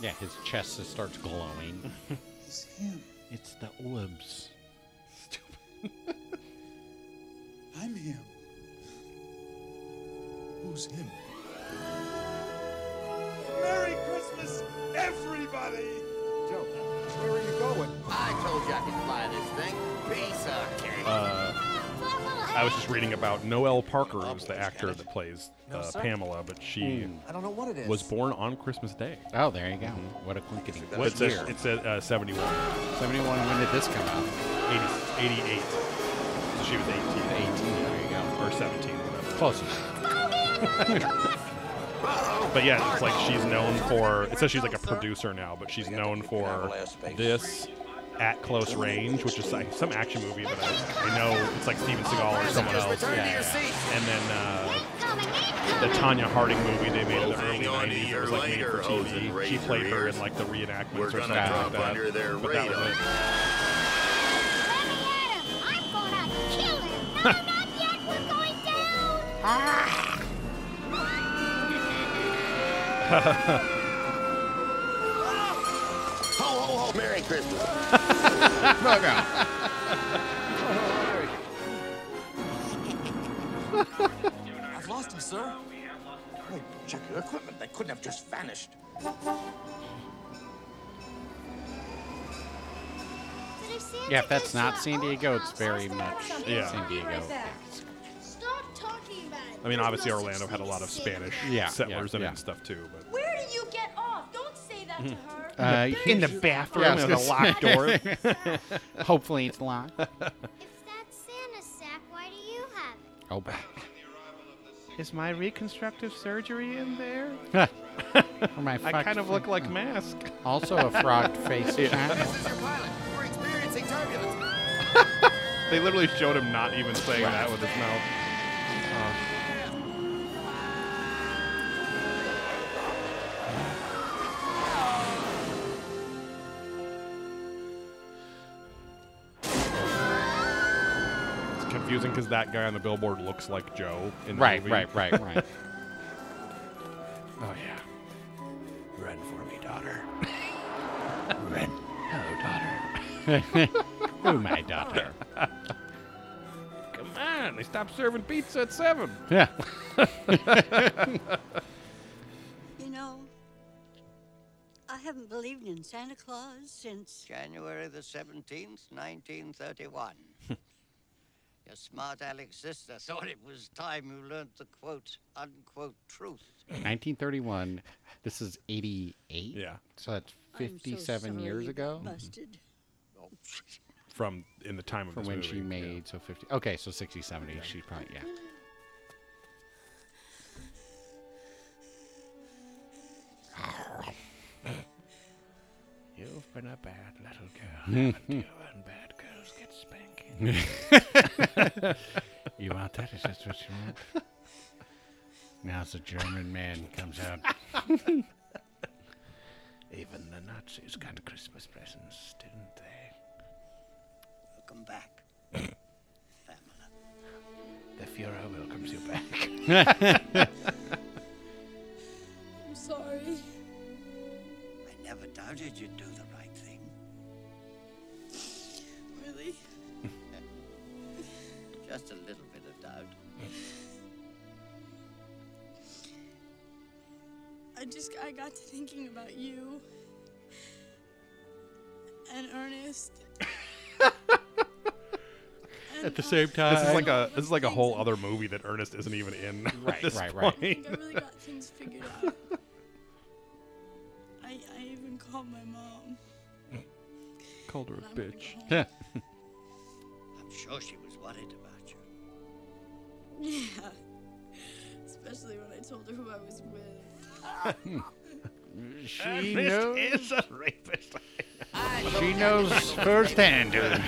Yeah, his chest just starts glowing. It's him. it's the orbs. [LAUGHS] I'm him. Who's him? Merry Christmas, everybody! Joe, where are you going? I told you I could fly this thing. Piece of cake. Uh, I was just reading about Noelle Parker, who's the actor that plays uh, sir. Pamela, but she I don't know what it is. was born on Christmas Day. Oh, there you go. What a quinkety. It What says, year? it said uh, 71. 71. When did this come out? 80, 88. So she was 18. Close. [LAUGHS] But yeah, it's like she's known for. It says she's like a producer now, but she's known for this at close range, which is like some action movie that I, I know it's like Steven Seagal or someone else. Return to. And then uh, the Tonya Harding movie they made in the early Hang on a 90s. It was like made for TV. She played her her in like the reenactments or something like that. but that was it. [LAUGHS] Ho, ho, ho, Merry Christmas. Fuck out. I've lost him, sir. Wait, check your equipment. They couldn't have just vanished. Yeah, if that's not San Diego, it's very much Yeah. San Diego. Stop talking about. I mean, obviously Orlando had a lot of Spanish Yeah, settlers yeah, in it yeah. and stuff too. But Where do you get off? Don't say that to her. Uh, in the bathroom Yeah, I in a gonna locked door. [LAUGHS] Hopefully it's locked. If [LAUGHS] that's Santa's sack, why do you have it? Oh, Is my reconstructive surgery in there? [LAUGHS] For my I kind of look like Mask. Also a frog face. Yeah. This is your pilot. We're experiencing turbulence. they literally showed him not even saying that with his mouth. Oh. It's confusing because that guy on the billboard looks like Joe in the Right, movie. right, right, right. [LAUGHS] oh yeah. Run for me, daughter. [LAUGHS] Run. Hello, daughter. [LAUGHS] oh, my daughter. Come on, they stopped serving pizza at seven. Yeah. [LAUGHS] You know, I haven't believed in Santa Claus since. January the 17th, 1931. [LAUGHS] Your smart Alex sister thought it was time you learned the quote, unquote truth. 1931. This is 88. Yeah. So that's I'm so 57 sorry years you ago. got Busted. Oh, [LAUGHS] From in the time of From this when movie, she yeah. made so 50. Okay, so 60, 70. She probably yeah. [LAUGHS] You've been a bad little girl, [LAUGHS] haven't you? And bad girls get spanking. [LAUGHS] you want that? Is that what you want? Now the German man comes out. Even the Nazis got Christmas presents, didn't they? Welcome back. The Fuhrer welcomes you back. [LAUGHS] I'm sorry. I never doubted you'd do the right thing. Really? [LAUGHS] Just a little bit of doubt. I just I got to thinking about you and Ernest. [LAUGHS] At the same time. This is like a this is like a whole other movie that Ernest isn't even in. [LAUGHS] at Right, this right, right. I think point. I really got things figured out. I I even called my mom. Called her a I'm gonna go bitch. home. [LAUGHS] I'm sure she was worried about you. Yeah. Especially when I told her who I was with. [LAUGHS] She Ernest knows. is a rapist. She knows firsthand. dude.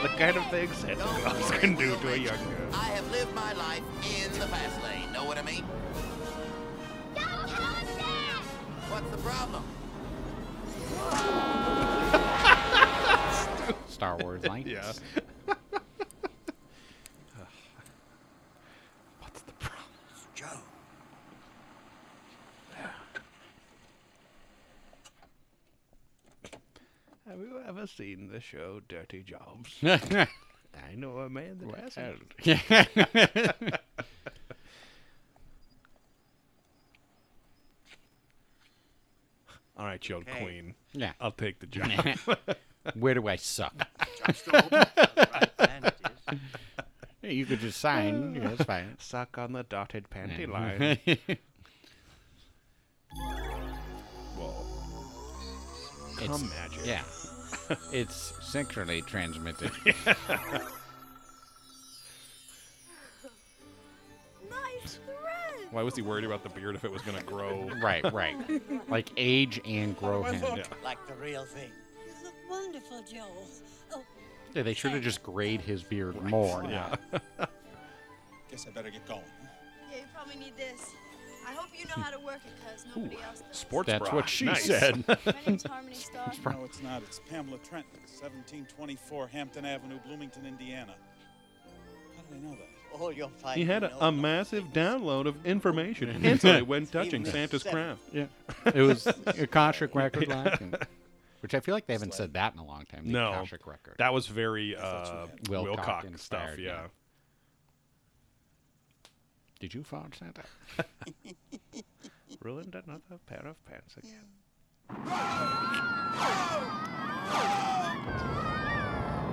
[LAUGHS] the kind of things Santa Claus can do to a young girl. I have lived my life in the fast lane. Know what I mean? What's the problem? [LAUGHS] Star Wars lights. Yeah. Joe. Have you ever seen the show Dirty Jobs? [LAUGHS] I know a man that hasn't. [LAUGHS] All right, you old Okay. queen. Yeah. I'll take the job. [LAUGHS] Where do I suck? Hey, you could just sign. Yeah, that's fine. Suck on the dotted panty Yeah. line. Whoa. It's- Cum magic. Yeah. It's sexually transmitted. [LAUGHS] nice thread. Why was he worried about the beard if it was gonna grow? right, right. Like age and grow him. Yeah. Like the real thing. You look wonderful, Joe. Oh, Yeah, they should have just grayed his beard more. Yeah. Guess I better get going. Yeah, you probably need this. I hope know how to work it, cause nobody else does. Sports That's bra. what she Nice. said. [LAUGHS] My name's Harmony Star. No, it's not. It's Pamela Trenton, 1724 Hampton Avenue, Bloomington, Indiana. How do they know that? All you'll find He had a, a massive download of information [LAUGHS] instantly when touching Santa's seven. craft. Yeah. [LAUGHS] It was Akashic Record Lacking. Which I feel like they haven't said that in a long time. The No, Akashic Record. that was very uh, Wilcock Wilcock, inspired, stuff. yeah. Yeah. Did you fall Santa? Ruined another pair of pants again.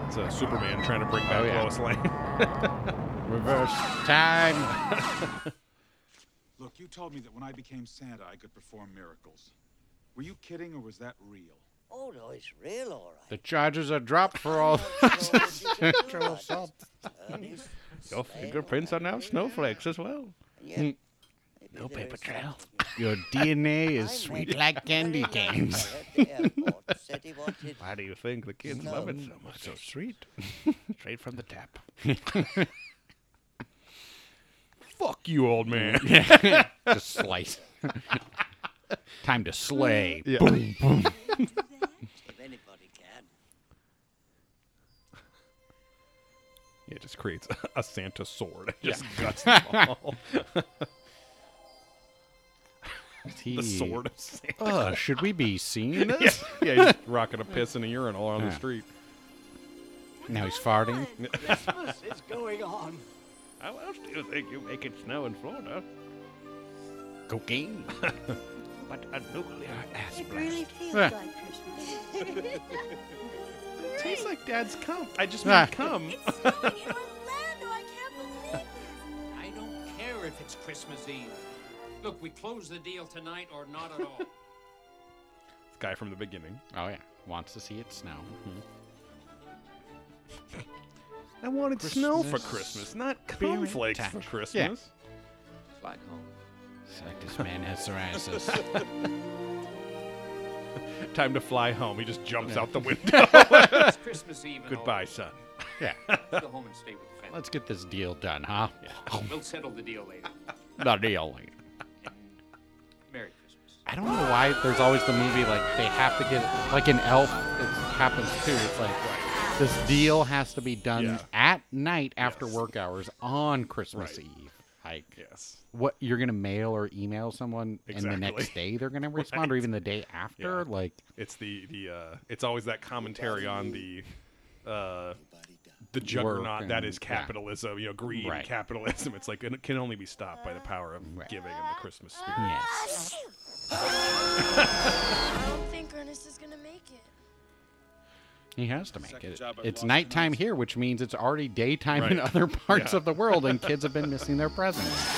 It's a Superman trying to bring back Oh, yeah. Lois Lane. [LAUGHS] Reverse time. Look, you told me that when I became Santa, I could perform miracles. Were you kidding, or was that real? Oh, no, it's real, all right. The charges are dropped for all [LAUGHS] sexual assault. Your fingerprints are now snowflakes as well. Mm. No paper trail. [LAUGHS] Your DNA is sweet like candy canes. Why do you think the kids love it so much? So sweet. Straight from the tap. Fuck you, old man. [LAUGHS] Just slice. [LAUGHS] Time to slay. Yeah. Boom, boom. It just creates [LAUGHS] a Santa sword. [LAUGHS] It just Yeah. guts them [LAUGHS] all. The sword of Santa. Uh, should we be seeing this? yeah, he's rocking a piss and a urinal on Yeah. the street. Now he's farting. Christmas is going on. How else do you think you make it snow in Florida? Cocaine. but a nuclear ass It really blast. feels like Christmas. Tastes like Dad's cum. I just Ah. cum. It's snowing in Orlando. I can't believe it. I don't care if it's Christmas Eve. Look, we close the deal tonight or not at all. [LAUGHS] This guy from the beginning. Oh yeah, wants to see it snow. [LAUGHS] I wanted snow for Christmas Christmas, not beer cum flakes attack. for Yeah. Christmas. Flag home. It's like this man has psoriasis. [LAUGHS] Time to fly home. He just jumps Yeah. out the [LAUGHS] window. It's Christmas Eve and Goodbye, son. [LAUGHS] yeah. Go home and stay with the family. Let's get this deal done, huh? We'll settle the deal later. [LAUGHS] The deal. later. Merry Christmas. I don't know why there's always the movie like they have to get like an Elf. It happens too. It's like this deal has to be done Yeah. at night after work hours on Christmas Right. Eve. Like Yes. What you're gonna mail or email someone, and the next day they're gonna [LAUGHS] respond, or even the day after. Yeah. Like It's the the uh, it's always that commentary on the uh, the juggernaut that and- is yeah. capitalism. You know, greed Right. capitalism. It's like it can only be stopped by the power of giving and the Christmas spirit. yes, I don't think Ernest is gonna make it. he has to make Second it. It's nighttime here, which means it's already daytime in other parts Yeah. of the world, and [LAUGHS] kids have been missing their presents.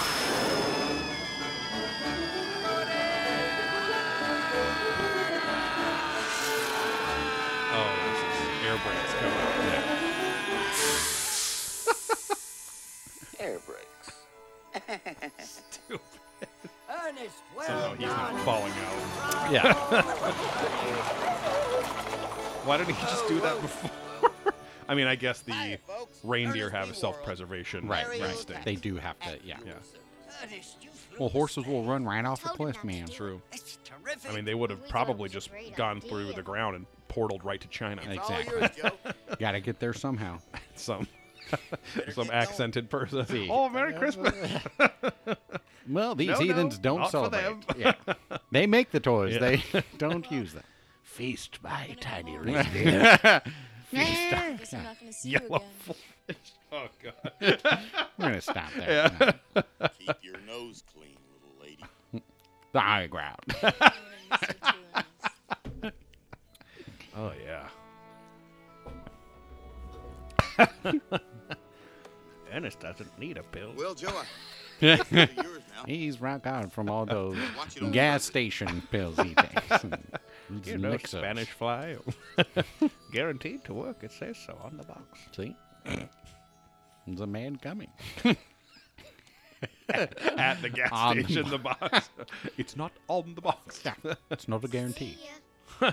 Yeah. [LAUGHS] Why didn't he just do that before? [LAUGHS] I mean, I guess the reindeer have a self-preservation Right, right. instinct. They do have to, yeah. Yeah. Ernest, you flew Well, horses will run right off a cliff, man. do it. True. It's terrific. I mean, they would have We thought it probably just gone through the ground and portaled right to China. all Exactly. yours, Joe. [LAUGHS] Got to get there somehow. Some some accented person. Oh, Merry Christmas. Well, these No, no, heathens don't not for celebrate. them. [LAUGHS] Yeah. They make the toys. Yeah. They [LAUGHS] don't use them. Feast my [LAUGHS] tiny Yeah. reindeer. I guess I'm not gonna see you again. flash. Oh God. We're gonna stop there. Yeah. Keep your nose clean, little lady. The high ground. I'm gonna miss you too, Ernest. Oh yeah. Ernest doesn't need a pill. Well, Joe, I yours now. He's rock on from all those Want you to gas station pills he takes. [LAUGHS] You know, mix-ups. Spanish fly. [LAUGHS] Guaranteed to work. It says so on the box. See? There's a man coming. [LAUGHS] At the gas On the station, the box. it's not on the box. It's not a guarantee. See ya.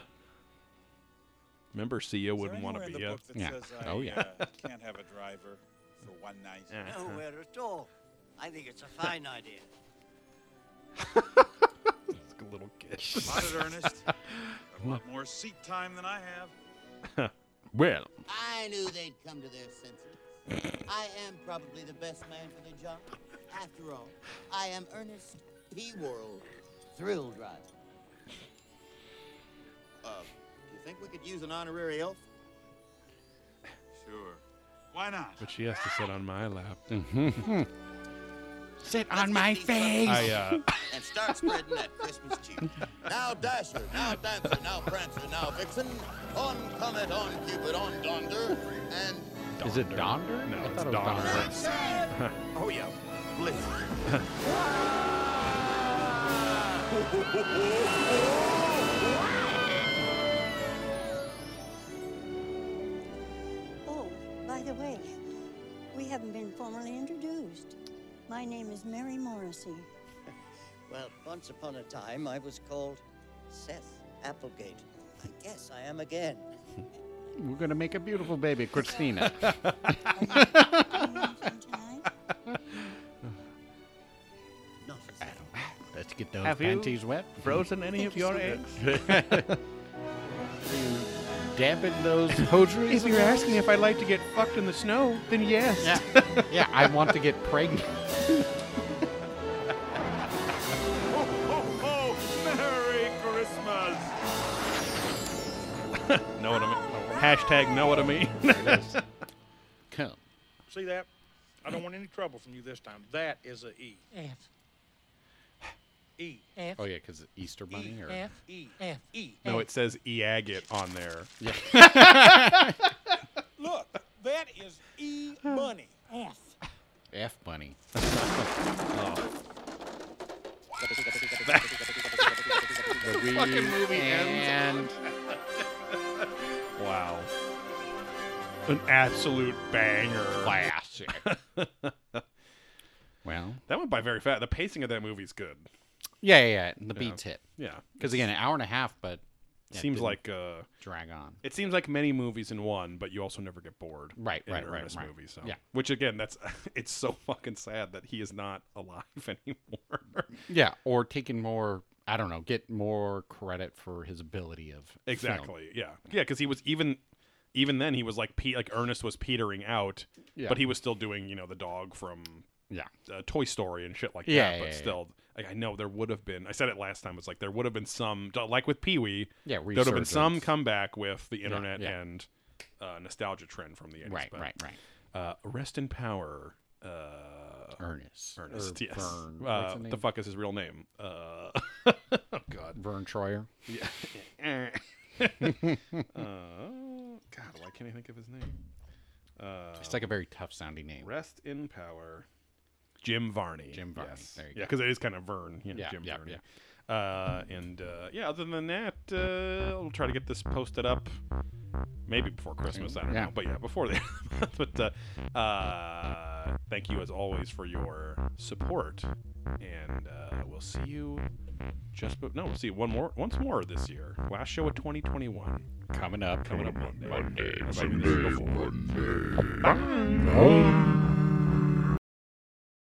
Remember, Sia wouldn't want to be the a. book that Yeah. says I Oh, yeah. uh, can't have a driver for one night. Nowhere at all. I think it's a fine [LAUGHS] idea. a little kid. Spot [LAUGHS] it, Ernest. Got a lot more seat time than I have. [LAUGHS] Well, I knew they'd come to their senses. I am probably the best man for the job. After all, I am Ernest P. Worrell, thrill driver. Uh, do you think we could use an honorary elf? Sure. Why not? But she has to sit on my lap. Sit Let's on my face. I uh, [LAUGHS] and start spreading that Christmas cheer. Now Dasher, now Dancer, now Prancer, now Vixen, on Comet, on Cupid, on Donder, and Is it Donder. Donder? No, I it's it was Donder. [LAUGHS] oh yeah, blizzard. [LAUGHS] Oh, by the way, we haven't been formally introduced. My name is Mary Morrissey. [LAUGHS] Well, once upon a time, I was called Seth Applegate. I guess I am again. [LAUGHS] We're gonna make a beautiful baby, Christina. Let's get those Have you panties wet. frozen any of your eggs? [LAUGHS] Dabbing those hosieries. [LAUGHS] If you're asking if I'd like to get fucked in the snow, then yes. Yeah, [LAUGHS] yeah. I want to get pregnant. Merry Christmas! [LAUGHS] know what I mean? Hashtag know what I mean. Come. See that? I don't want any trouble from you this time. That is a E. F. E. Oh yeah, because Easter Bunny or F. E. F. E. no, it says e agate on there. Yeah. [LAUGHS] Look, that is E Bunny. F. F Bunny. [LAUGHS] oh. The fucking movie and ends. wow. An absolute banger. Classic. [LAUGHS] well, that went by very fast. The pacing of that movie is good. Yeah, yeah, yeah. The Yeah. beats hit. Yeah. Because again, an hour and a half, but yeah, it seems didn't like uh, drag on. It seems like many movies in one, but you also never get bored. Right, in right, an right, Ernest right. movie. So Yeah. which again, that's [LAUGHS] it's so fucking sad that he is not alive [LAUGHS] anymore. Yeah, or taking more. I don't know. Get more credit for his ability of film. Exactly. Yeah. Yeah, because he was even even then he was like Pe- like Ernest was petering out, Yeah. but he was still doing you know the dog from Yeah. uh, Toy Story and shit like Yeah, that. But yeah, yeah. still, like I know there would have been. I said it last time. It's like there would have been some like with Pee Wee. Yeah, there would have been some comeback with the internet yeah. and uh, nostalgia trend from the 80s. Right, but, right, right. Uh, Rest in Power. Uh, Ernest. Ernest, yes. Vern. Uh, the fuck is his real name? Uh, [LAUGHS] oh God. Verne Troyer. Yeah. [LAUGHS] uh, God, why can't I think of his name? Uh, It's like a very tough sounding name. Rest in Power. Jim Varney. Jim Varney. Yes. There you yeah, because it is kind of Vern. You know, Yeah, Jim yeah, Varney. Uh, and uh, yeah, other than that, uh, we'll try to get this posted up maybe before Christmas. I don't Yeah. know, but yeah, before the. [LAUGHS] but uh, uh, thank you as always for your support, and uh, we'll see you just. But no, we'll see you one more, once more this year. Last show of 2021 Coming up. coming up Monday. Monday, Assuming this is Monday, before. Monday. Bye.